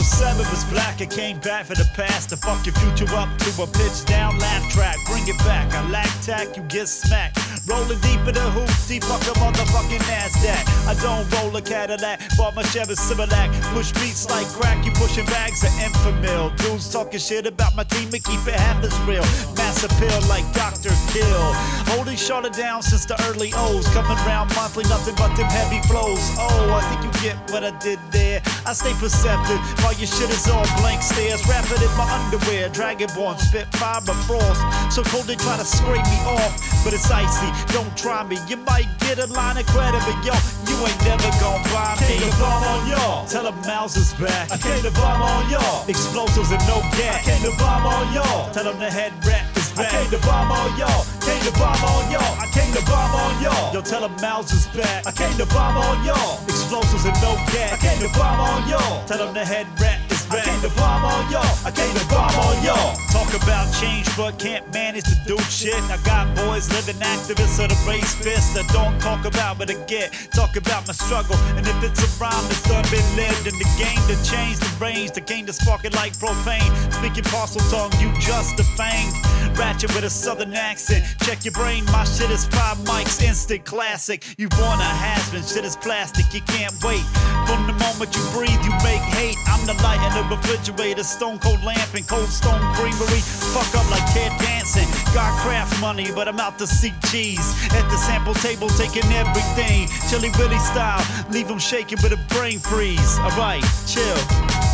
It's seven was black. I came back for the past to fuck your future up to a pitch down laugh track. Bring it back. I lack tack, you get smacked. Rolling deep in the hoop, deep fuck a motherfucking Nasdaq. I don't roll a Cadillac, bought my Chevy Similac. Push beats like crack, you pushing bags of Enfamil. Dudes talking shit about my team and keep it half as real. Mass appeal like Dr. Kill. Holding shorter down since the early O's. Coming round monthly, nothing but them heavy flows. Oh, I think you get what I did there. I stay perceptive your shit is all blank stares. Rapping in my underwear, dragonborn spit fire of frost. So cold they try to scrape me off, but it's icy. Don't try me, you might get a line of credit, but yo, you ain't never gon' buy me. Came to bomb on y'all, tell them Mouse is back. I came to bomb on y'all, explosives and no gas. I came to bomb on y'all, tell them the head back. I came to bomb on y'all, came to bomb on y'all. I came to bomb on y'all, yo, tell them Mouse is back. I came to bomb on y'all, explosives and no gas. I came to bomb on y'all, tell them the head is back. I came to bomb on y'all, I came to bomb on y'all. Talk about change, but can't manage to do shit. I got boys living activists of the race fist that don't talk about, but I get. Talk about my struggle, and if it's a rhyme that's done been lived in the game to change the range, the game to spark it like propane. Speaking parcel tongue, you just a fang. Ratchet with a southern accent. Check your brain, my shit is five mics, instant classic. You born a has-been, shit is plastic, you can't wait. From the moment you breathe, you make hate. I'm the light in the refrigerator, stone cold lamp and cold stone creamery. Fuck up like kid dancing. Got craft money, but I'm out to seek cheese. At the sample table, taking everything. Chilly Willy style, leave them shaking with a brain freeze. Alright, chill.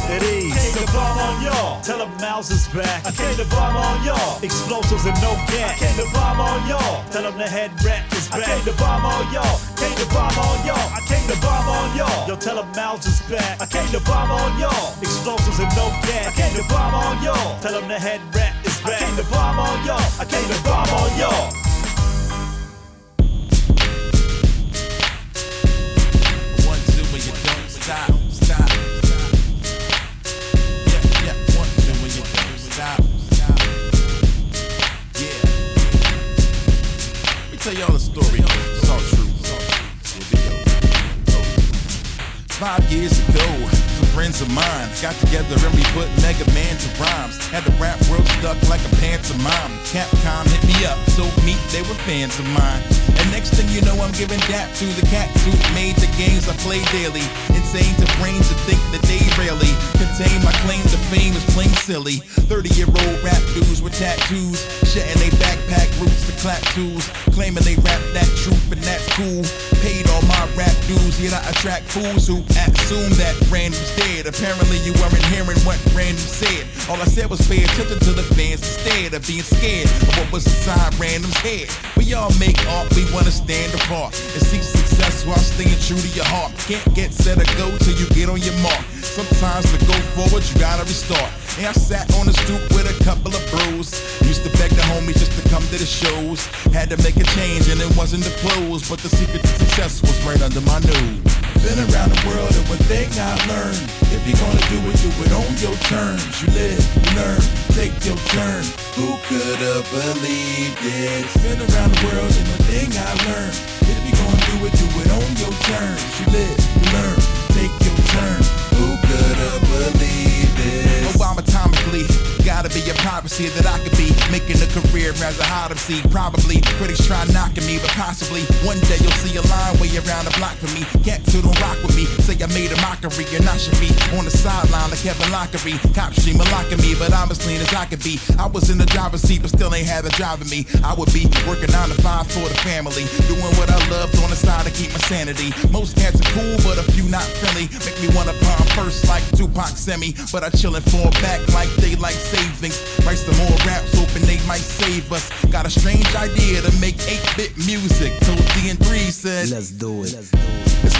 At ease. I came to bomb on y'all. Tell them Mouse is back. I came to bomb on y'all. Explosives and no gas. I came to bomb on y'all. Tell them the head rat is back. I came to bomb on y'all. Came to bomb on y'all. I came to bomb on y'all. Yo, tell them Mouse is back. I came to bomb on y'all. Explosives and no gas. I came to bomb on y'all. Tell them the head rat is back. I came to bomb on y'all. I came to bomb on y'all. Five years ago, some friends of mine got together and we put Mega Man to rhymes. Had the rap world stuck like a pantomime. Capcom hit me up, so meet they were fans of mine. Next thing you know, I'm giving dap to the cat who made the games I play daily. Insane to brains to think that they rarely contain my claim to fame is plain silly. 30 year old rap dudes with tattoos, shedding they backpack roots to clap tools, claiming they rap that truth and that's cool. Paid all my rap dues, yet I attract fools who assume that random's dead. Apparently you weren't hearing what random said. All I said was pay attention to the fans instead of being scared of what was inside random's head. We all make art, we wanna stand apart and seek success while staying true to your heart. Can't get set or go till you get on your mark. Sometimes to go forward, you gotta restart. And I sat on the stoop with a couple of bros. Used to beg the homies just to come to the shows. Had to make a change and it wasn't the clothes, but the secret to success was right under my nose. Been around the world and one thing I learned. If you're gonna do it, do it on your terms. You live, you learn, take your turn. Who could have believed it? Been around the world and one thing I learned. If you're gonna do it, do it on your terms. You live, you learn, take your turn. Who could have it? Obama atomically. Gotta be a prophecy that I could be making a career as a Odyssey. Probably critics try knocking me, but possibly one day you'll see a line way around the block for me. Cats who don't rock with me say I made a mockery, and I should be on the sideline like Kevin Lockery. Cops stream locking me, but I'm as clean as I could be. I was in the driver's seat, but still ain't had a driving me. I would be working nine to five for the family, doing what I loved on the side to keep my sanity. Most cats are cool, but a few not friendly. Make me wanna palm first like Tupac semi, but I chill and fall back like daylight savings. Write some more raps, hoping they might save us. Got a strange idea to make 8-bit music. Told D&3 said, Let's do it.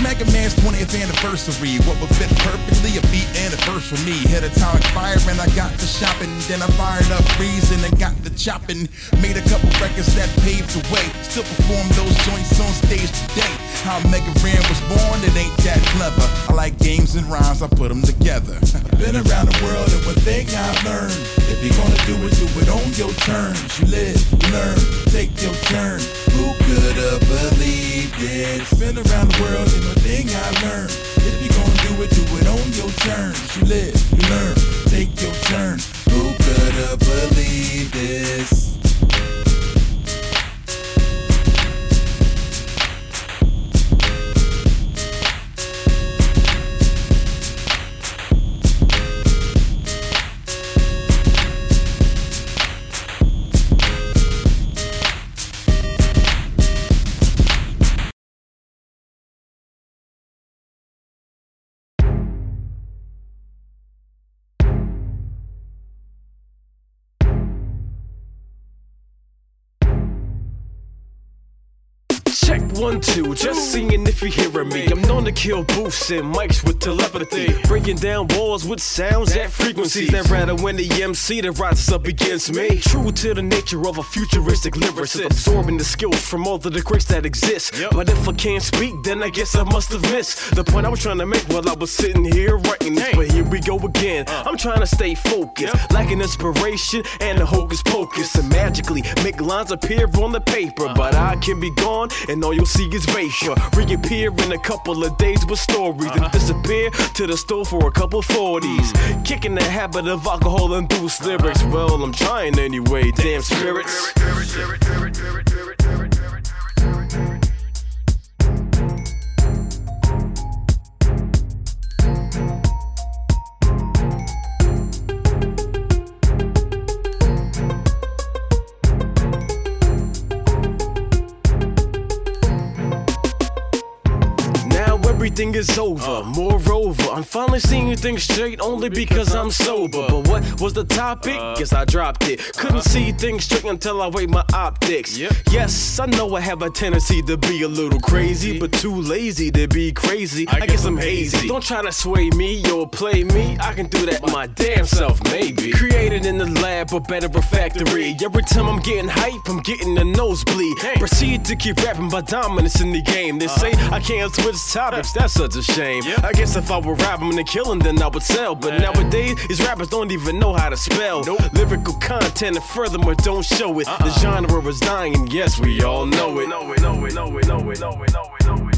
Mega Man's 20th anniversary. What would fit perfectly a beat and a verse for me. Hit atomic fire and I got the shopping. Then I fired up reason and got the chopping. Made a couple records that paved the way. Still perform those joints on stage today. How Mega Ran was born, it ain't that clever. I like games and rhymes, I put them together. <laughs> Been around the world and one thing I learned. If you're gonna do it, do it on your terms. You live, you learn, take your turn. Who could have believed it? Been around the world one thing I learned. If you're gonna do it, do it on your terms. You live, you learn, take your turn. Who could have believed this? Check one, two, just seeing if you're hearing me. I'm known to kill booths and mics with telepathy. Breaking down walls with sounds at frequencies that rattle when the MC that rises up against me. True to the nature of a futuristic lyricist, absorbing the skills from all the greats that exist. But if I can't speak, then I guess I must have missed the point I was trying to make while I was sitting here writing this. But here we go again. Uh. I'm trying to stay focused, lacking inspiration and the hocus pocus, and magically make lines appear on the paper. Uh. But I can be gone, and all you'll see is vapor. Reappear in a couple of days with stories, and disappear to the store for a couple 40s. Kicking the habit of alcohol induced lyrics. Well, I'm trying anyway, damn spirits. Everything is over. Moreover, I'm finally seeing things straight only because I'm sober. But what was the topic? Uh. Guess I dropped it. Couldn't uh-huh. see things straight until I weighed my optics. Yes, I know I have a tendency to be a little crazy, but too lazy to be crazy. I guess I'm hazy. Don't try to sway me or play me. I can do that my damn self, maybe. Created in the lab, but better a factory. Every time I'm getting hype, I'm getting a nosebleed. Proceed to keep rapping my dominance in the game. They say uh-huh. I can't switch topics, that's such a shame. I guess if I were rapping and killing, then I would sell. But nowadays, these rappers don't even know how to spell. Lyrical content, and furthermore, don't show it. The uh-uh. genre is dying, yes, we all know it. Know it, know it, know it, know it, know it, know it, know it, know it.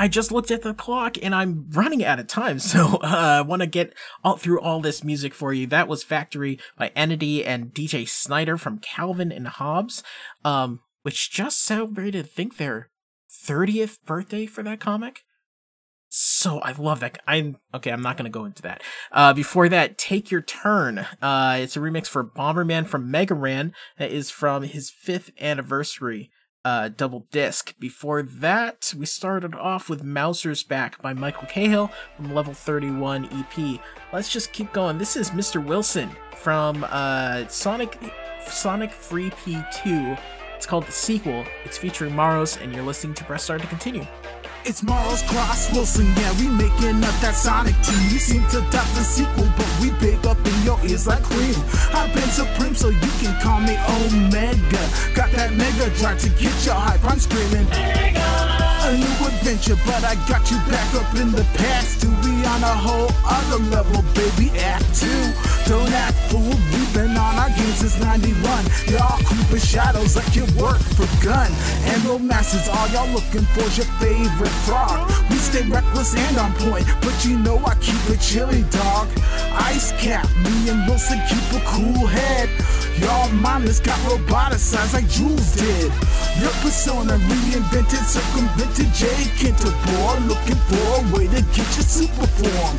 I just looked at the clock and I'm running out of time. <laughs> So, uh, I want to get all through all this music for you. That was Factory by Entity and DJ Snyder from Calvin and Hobbes, um, which just celebrated, I think, their 30th birthday for that comic. So I love that. I'm okay. I'm not to go into that. Uh, before that, take your turn. Uh, it's a remix for Bomberman from Mega Ran. That is from his fifth anniversary uh, double disc. Before that, we started off with Mouser's Back by Michael Cahill from Level 31 EP. Let's just keep going. This is Mr. Wilson from uh, Sonic Sonic Free P2. It's called The Sequel. It's featuring Maros, and you're listening to Press Start to continue. It's Morrow's Cross Wilson, yeah, we making up that Sonic team. You seem to doubt the sequel, but we big up in your ears like cream. I've been supreme, so you can call me Omega. Got that mega drive to get your hype, I'm screaming. A new adventure, but I got you back up in the past. To be on a whole other level, baby. Act two, don't act fool. Our game since 91. Y'all creeping shadows like you work for gun. And romances, all y'all looking for your favorite frog. We stay reckless and on point, but you know I keep it chilly, dog. Ice cap, me and Wilson keep a cool head. Y'all mindless got roboticized like Jules did. Your persona reinvented, circumvented J. Kinterbore, looking for a way to get your super form.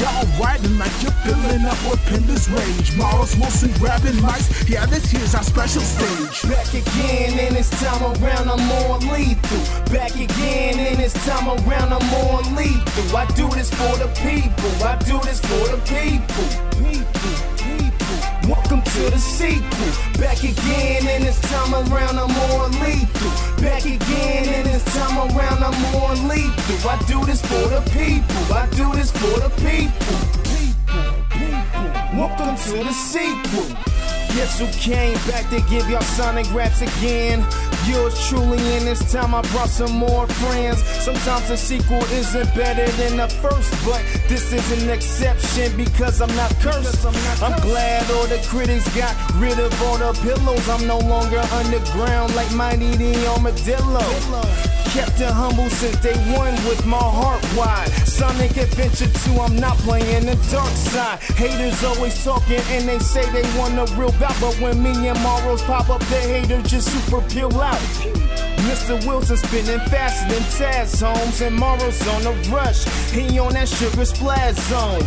Y'all riding like you're filling up with Pender's rage. Morris Wilson grabbing yeah, this here's our special stage. Back again, and this time around I'm more lethal. Back again, and this time around I'm more lethal. I do this for the people. I do this for the people. People, people. Welcome to the sequel. Back again, and this time around I'm more lethal. Back again, and this time around I'm more lethal. I do this for the people. I do this for the people. People, people. Welcome to the sequel. Guess who came back to give y'all Sonic raps again? Yours truly, and this time I brought some more friends. Sometimes the sequel isn't better than the first, but this is an exception because I'm not cursed. I'm glad all the critics got rid of all the pillows. I'm no longer underground like Mighty the Armadillo. Kept it humble since day one with my heart wide. Sonic Adventure 2, I'm not playing the dark side. Haters always talking and they say they want a real bout, but when me and Morrows pop up, the haters just super peel out. Mr. Wilson spinning faster than Taz Holmes, and Morrow's on the rush. He on that sugar splash zone.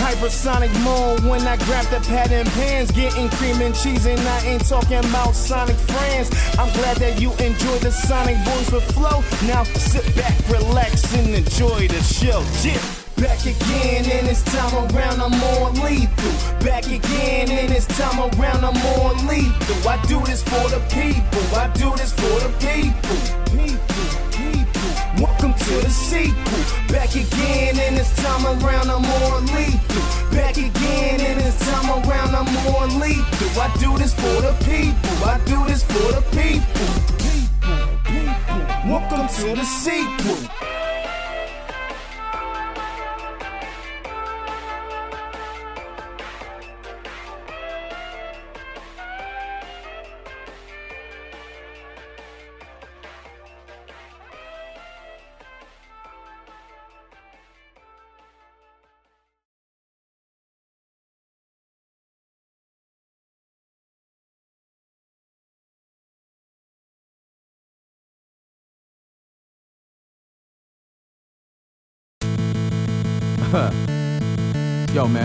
Hypersonic mode when I grab the pad and pans, getting cream and cheese, and I ain't talking about Sonic friends. I'm glad that you enjoy the Sonic Boys with flow. Now sit back, relax, and enjoy the show. Yeah. Back again, and this time around I'm more lethal. Back again, and this time around I'm more lethal. I do this for the people. I do this for the people. People, people. Welcome to the sequel. Back again, and this time around I'm more lethal. Back again, and this time around I'm more lethal. I do this for the people. I do this for the people. People, people. Welcome to the sequel.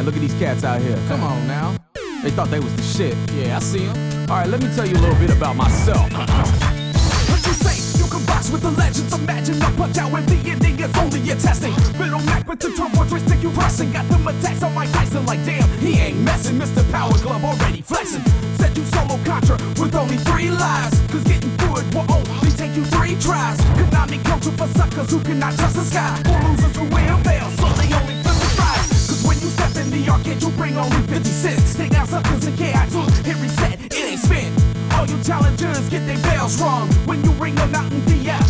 Man, look at these cats out here. Come on now. They thought they was the shit. Yeah, I see them. All right, let me tell you a little bit about myself. What you say? You can box with the legends. Imagine a punch out when the ending is only a testing. Middle Mac with the turbo stick you pressing. Got them attacks on Mike Tyson like damn, he ain't messing. Mr. Power Glove already flexing. Said you solo Contra with only three lives. Cause getting it will only take you three tries. Konami culture for suckers who cannot trust the sky. For losers who will fail, so they only the arcade, you bring only 50 cents. Take out suckers and KI2, hit reset, it ain't spin. All you challengers get their bells wrong when you ring them out in the DF.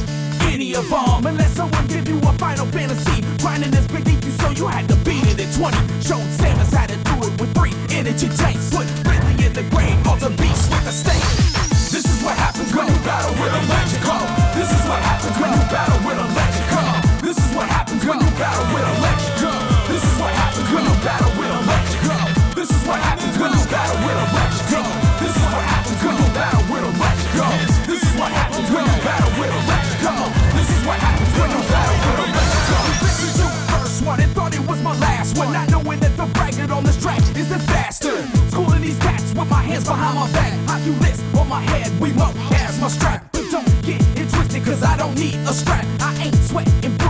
Any of them, unless someone give you a final fantasy. Grinding is beneath you, so you had to beat it at 20. Showed Samus how to do it with three energy tanks. Put Ridley in the grave, all the beast with a stake. This is what happens when you battle with a magical. This is what happens when you battle with a when you battle with a let you go. This is what happens when you battle with a let you go. This is what happens when you battle with a let you go. This is what happens when you battle with a let you go. This is what happens when you battle with a let you go. This is first one and thought it was my last one, not knowing that the braggart on this track is the disaster. Schooling these cats with my hands behind my back, hockey list on my head, we mow as my strap. But don't get it twisted, cause I don't need a strap. I ain't sweating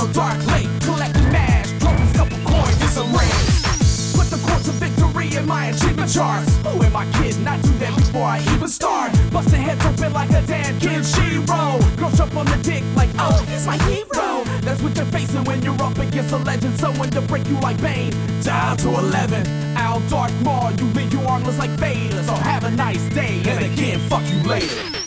little dark lake. Collecting mash, trophies, couple coins, and some rings. Put the course of victory in my achievement charts. Who am I kidding? I do that before I even start. Busting heads open like a damn kid Shiro. Girls jump on the dick like, oh, he's my hero. That's what you're facing when you're up against a legend. Someone to break you like Bane. Dial to 11. Al Dark Maul, you leave you armless like Vader. So have a nice day. And again, fuck you later.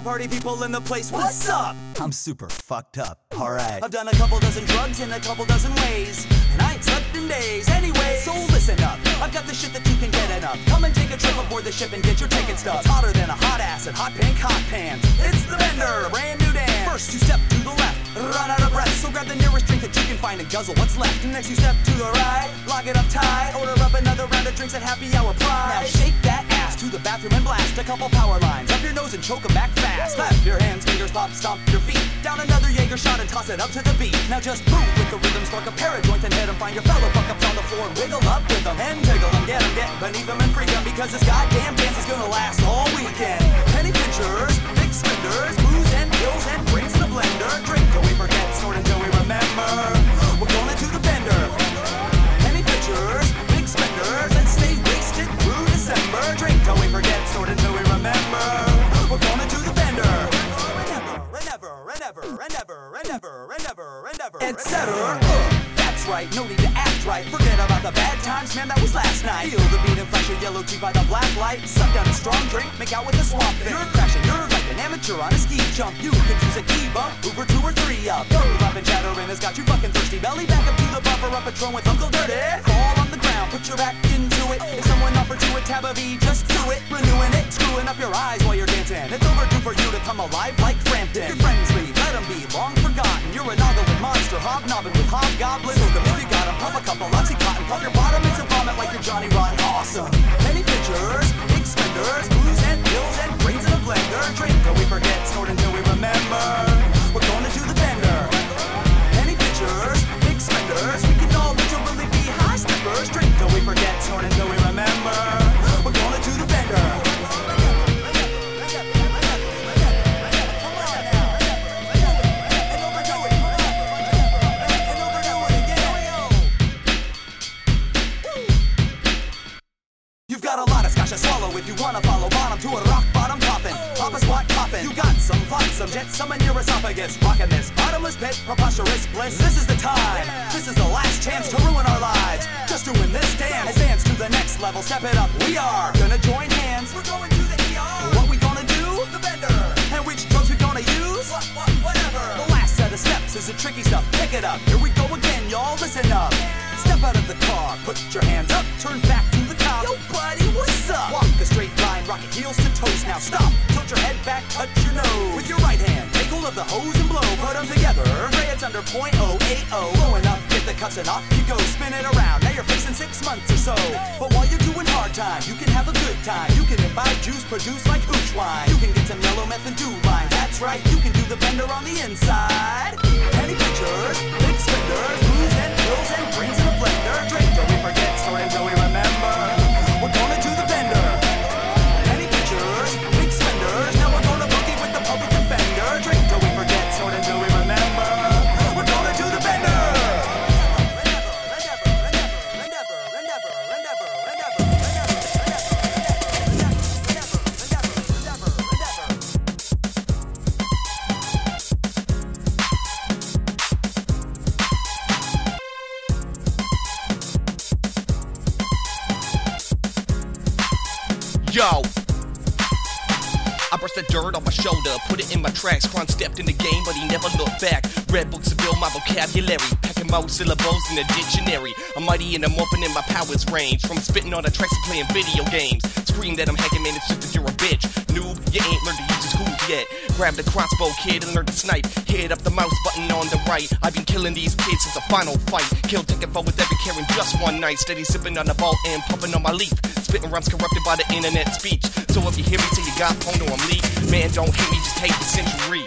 My party people in the place, what's up? I'm super fucked up. Alright. I've done a couple dozen drugs in a couple dozen ways. And I ain't slept in days anyway. So listen up, I've got the shit that you can get enough. Come and take a trip aboard the ship and get your ticket stuff. It's hotter than a hot acid, hot pink, hot pants. It's the vendor, a brand new dance. First you step to the left, run out of breath. So grab the nearest drink that you can find and guzzle what's left. Next you step to the right, lock it up tight. Order up another round of drinks at happy hour price. Now shake that ass to the bathroom and blast a couple power lines up your nose and choke 'em back fast. Clap your hands, fingers pop, stomp your feet. Down another Jaeger shot and toss it up to the beat. Now just move with the rhythm, spark a pair of joints and hit 'em. Find your fellow fuck ups on the floor, wiggle up with 'em and jiggle 'em. Get 'em, get beneath 'em and freak 'em because this goddamn dance is gonna last all weekend. Penny pinchers, big spenders, booze and pills and drinks in a blender. Drink till we forget, snort until we remember. We're going to Etc. Oh, that's right, no need to act right. Forget about the bad times, man, that was last night. Feel the beat and flash your yellow teeth by the black light. Suck down a strong drink, make out with a swamp thing. You're crashing, you're like an amateur on a ski jump. You could use a key bump, Uber two or three up. Move up and chattering has got you fucking thirsty. Belly back up to the buffer, up a Patron with Uncle Dirty. Fall on the ground, put your back into it. If someone offered you a tab of E, just do it. Renewing it, screwing up your eyes while you're dancing. It's overdue for you to come alive like Frampton. Your friends leave, be long forgotten. You're a noggling monster, hobnobbing with hobgoblins. 'em if you got 'em, pop a couple Oxycontin, pop your bottom some vomit like you're Johnny Rotten. Quan stepped in the game, but he never looked back. Read books to build my vocabulary, packing more syllables in a dictionary. I'm mighty and I'm morphing in my powers range. From spitting on the tracks to playing video games. Scream that I'm hacking, man, it's just that you're a bitch. Noob, you ain't learned to use the tools yet. Grab the crossbow, kid, and learn to snipe. Hit up the mouse button on the right. I've been killing these kids since the final fight. Kill, taking foe with every care in just one night. Steady sipping on the ball and pumping on my leaf. Spitting rhymes corrupted by the internet speech. So if you hear me say you got Pono, I'm leak. Man, don't hate me, just hate the century.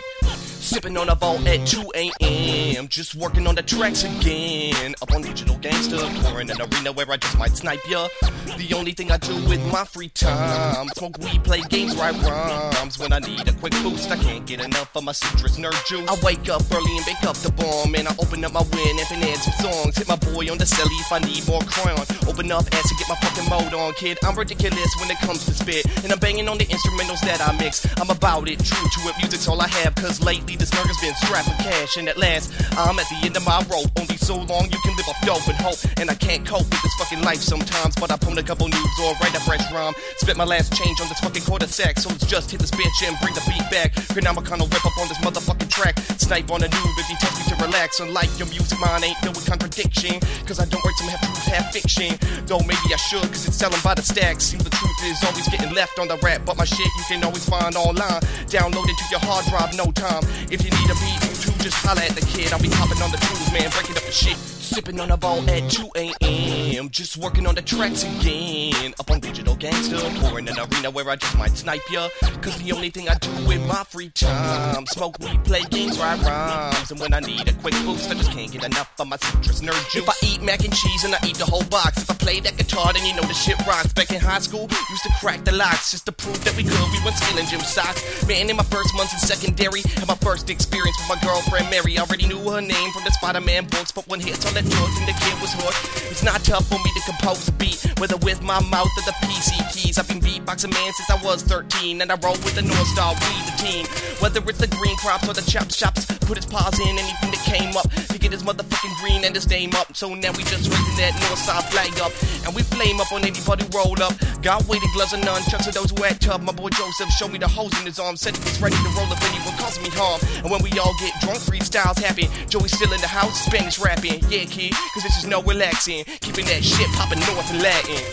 Sipping on a vault at 2 a.m. Just working on the tracks again. Up on Digital Gangster, touring an arena where I just might snipe ya. The only thing I do with my free time. Smoke weed, play games, write rhymes. When I need a quick boost, I can't get enough of my citrus nerd juice. I wake up early and bake up the bomb. And I open up my Winamp and add some songs. Hit my boy on the celly if I need more crown. Open up ass and get my fucking mode on, kid. I'm ridiculous when it comes to spit. And I'm banging on the instrumentals that I mix. I'm about it, true to it. Music's all I have, cause lately this nerd has been strapped cash. And at last, I'm at the end of my rope. Only so long you can live off dope and hope. And I can't cope with this fucking life sometimes. But I pwn couple noobs or write a fresh rhyme. Spit my last change on this fucking quarter sack. So let's just hit this bitch and bring the beat back. Will rip up on this motherfucking track. Snipe on a noob if he tells me to relax. Unlike your music, mine ain't filled with contradiction. Cause I don't write some half truth, half fiction. Though maybe I should, cause it's selling by the stacks. See, the truth is always getting left on the rap. But my shit you can always find online. Download it to your hard drive, no time. If you need a beat, you too, just holla at the kid. I'll be hopping on the tools, man, breaking up the shit. Sipping on a ball at 2 a.m. Just working on the tracks again. Up on Digital Gangster, touring an arena where I just might snipe ya. Cause the only thing I do in my free time, smoke weed, play games, write rhymes. And when I need a quick boost, I just can't get enough of my citrus nerd juice. If I eat mac and cheese and I eat the whole box, if I play that guitar, then you know the shit rocks. Back in high school, used to crack the locks just to prove that we could. We went stealing gym socks. Man, in my first months in secondary, had my first experience with my girlfriend Mary. Already knew her name from the Spider-Man books, but when hits on that joint and the kid was hooked. It's not tough for me to compose a beat, whether with my mouth or the PC keys. I've been beatboxing man since I was 13, and I roll with the North Star, we the team. Whether it's the green crops or the chop shops, put his paws in anything that came up to get his motherfucking green and his name up. So now we just raising that North Side flag up, and we flame up on anybody roll up. Got weighted gloves and nunchucks for those had tub. My boy Joseph showed me the holes in his arm, said he was ready to roll up anyone causing me harm. And when we all get drunk, freestyles happen. Joey's still in the house, Spanish rapping. Yeah, kid, cause this is no relaxing. Keeping that shit popping north and Latin.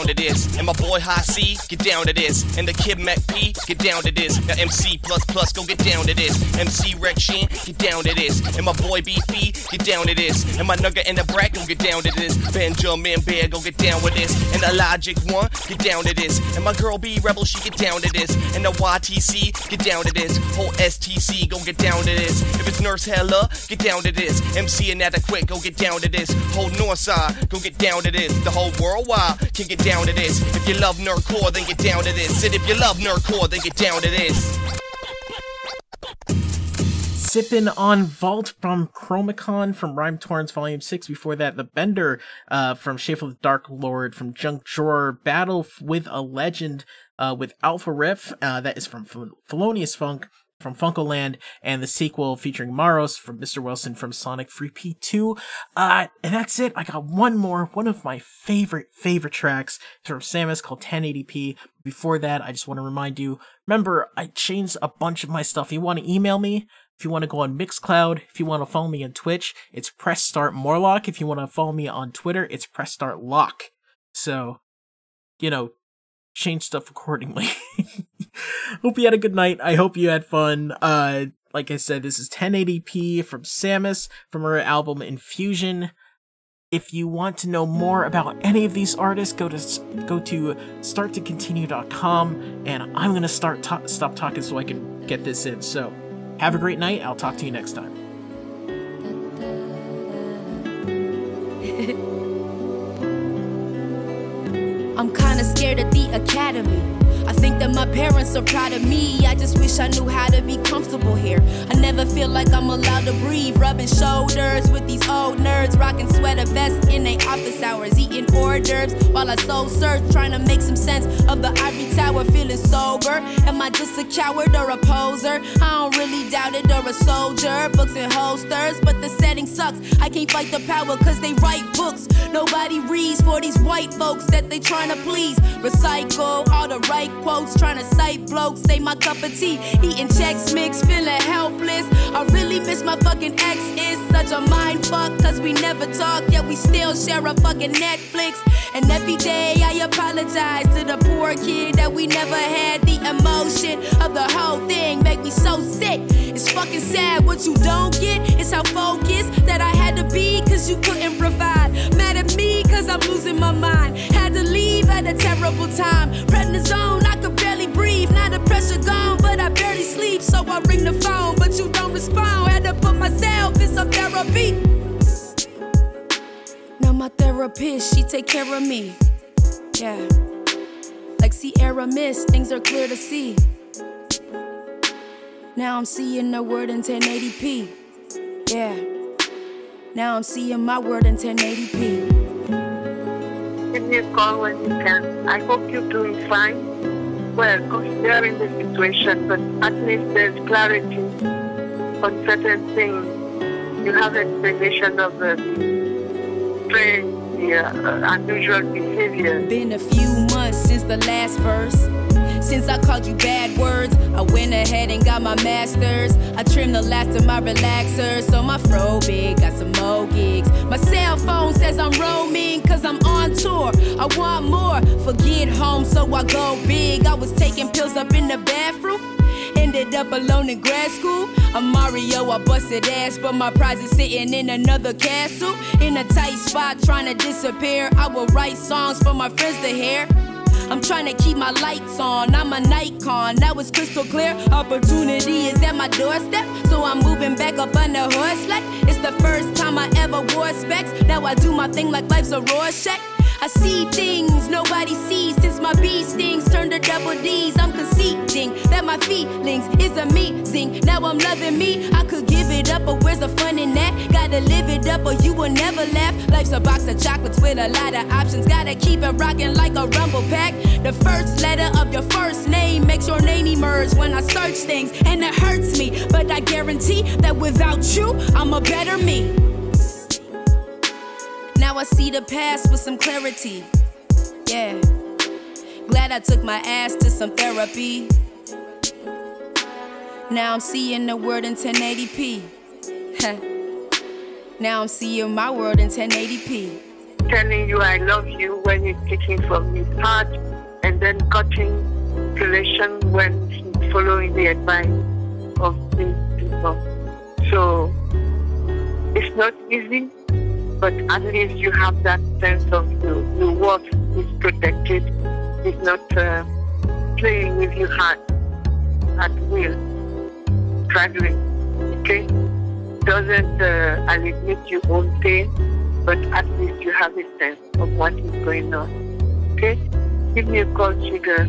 down to this. And my boy High C, get down to this. And the kid Mac P, get down to this. Now MC plus plus gon' get down to this. MC Rex Shin, get down to this. And my boy BP, get down to this. And my nugget and the brat gon' get down to this. Benjamin Bear gon' get down with this. And the Logic One, get down to this. And my girl B Rebel, she get down to this. And the YTC, get down to this. Whole STC gon' get down to this. If it's Nurse Hella, get down to this. MC Inadequate, go get down to this. Whole Northside, go get down to this. The whole worldwide can get down to this. If you love nerdcore, then get down to this. And if you love nerdcore, then get down to this. Sippin' on Vault from Chromicon from Rhyme Torrents Volume 6. Before that, The Bender uh, from Schaffer the Darklord from Junk Drawer. Battle with a Legend uh, with Alpha Riff. Uh, that is from Fel- Felonious Funk from Funkoland. And the sequel featuring Maros from Mr. Wilson from Sonic Free P2. Uh, and that's it. I got one more. One of my favorite, favorite tracks from Sammus called 1080p. Before that, I just want to remind you, remember, I changed a bunch of my stuff. If you want to email me, if you want to go on Mixcloud, if you want to follow me on Twitch, it's Press Start Morlock. If you want to follow me on Twitter, it's Press Start Lock. So, you know, change stuff accordingly. <laughs> hope you had a good night. I hope you had fun. Uh, like I said, this is 1080p from Sammus from her album Infusion. If you want to know more about any of these artists, go to go to starttocontinue.com and I'm to start ta- stop talking so I can get this in. So, have a great night. I'll talk to you next time. I'm kinda scared of the academy. Think that my parents are proud of me. I just wish I knew how to be comfortable here. I never feel like I'm allowed to breathe. Rubbing shoulders with these old nerds, rocking sweater vests in their office hours, eating hors d'oeuvres while I soul search, trying to make some sense of the ivory tower, feeling sober. Am I just a coward or a poser? I don't really doubt it or a soldier. Books and holsters, but the setting sucks. I can't fight the power cause they write books. Nobody reads for these white folks that they trying to please. Recycle all the right quotes, trying to cite blokes. Say my cup of tea, eating checks mix, feeling helpless. I really miss my fucking ex. Is such a mind fuck, cause we never talk, yet we still share a fucking Netflix. And every day I apologize to the poor kid that we never had. The emotion of the whole thing make me so sick. It's fucking sad what you don't get. It's how focused that I had to be, cause you couldn't provide. Mad at me, cause I'm losing my mind. Had to leave at a terrible time. Prednisone, pressure gone, but I barely sleep. So I ring the phone, but you don't respond. Had to put myself in some therapy. Now my therapist, she take care of me. Yeah. Like Sierra Mist, things are clear to see. Now I'm seeing the word in 1080p. Yeah. Now I'm seeing my word in 1080p. Give me a call when you can. I hope you're doing fine. Well, considering the situation, but at least there's clarity on certain things. You have explanation of the strange, the uh, unusual behavior. Been a few months since the last verse. Since I called you bad words, I went ahead and got my masters. I trimmed the last of my relaxers, so my fro big, got some more gigs. My cell phone says I'm roaming, cause I'm on tour. I want more, forget home, so I go big. I was taking pills up in the bathroom. Ended up alone in grad school. I'm Mario, I busted ass, but my prize is sitting in another castle. In a tight spot, trying to disappear. I will write songs for my friends to hear. I'm trying to keep my lights on. I'm a Nikon, now it's crystal clear. Opportunity is at my doorstep, so I'm moving back up on the horse like it's the first time I ever wore specs. Now I do my thing like life's a Rorschach. I see things nobody sees since my bee stings turned to double D's. I'm conceding that my feelings is amazing. Now I'm loving me. I could give it up, but where's the fun in that? Gotta live it up, or you will never laugh. Life's a box of chocolates with a lot of options. Gotta keep it rocking like a rumble pack. The first letter of your first name makes your name emerge when I search things, and it hurts me. But I guarantee that without you, I'm a better me. Now I see the past with some clarity. Yeah. Glad I took my ass to some therapy. Now I'm seeing the world in 1080p. <laughs> now I'm seeing my world in 1080p. Telling you I love you when you're taking from his heart and then cutting relation when following the advice of these people. So it's not easy, but at least you have that sense of you, your worth is protected. He's not uh, playing with your heart at will, struggling. Okay? Doesn't uh, alleviate your own pain, but at least you have a sense of what is going on. Okay? Give me a call, sugar.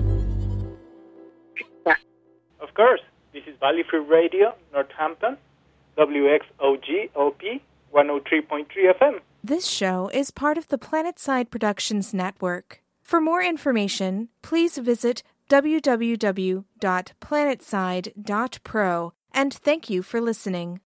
Of course, this is Valley Free Radio, Northampton, WXOJ OP 103.3 FM. This show is part of the Planetside Productions Network. For more information, please visit www.planetside.pro and thank you for listening.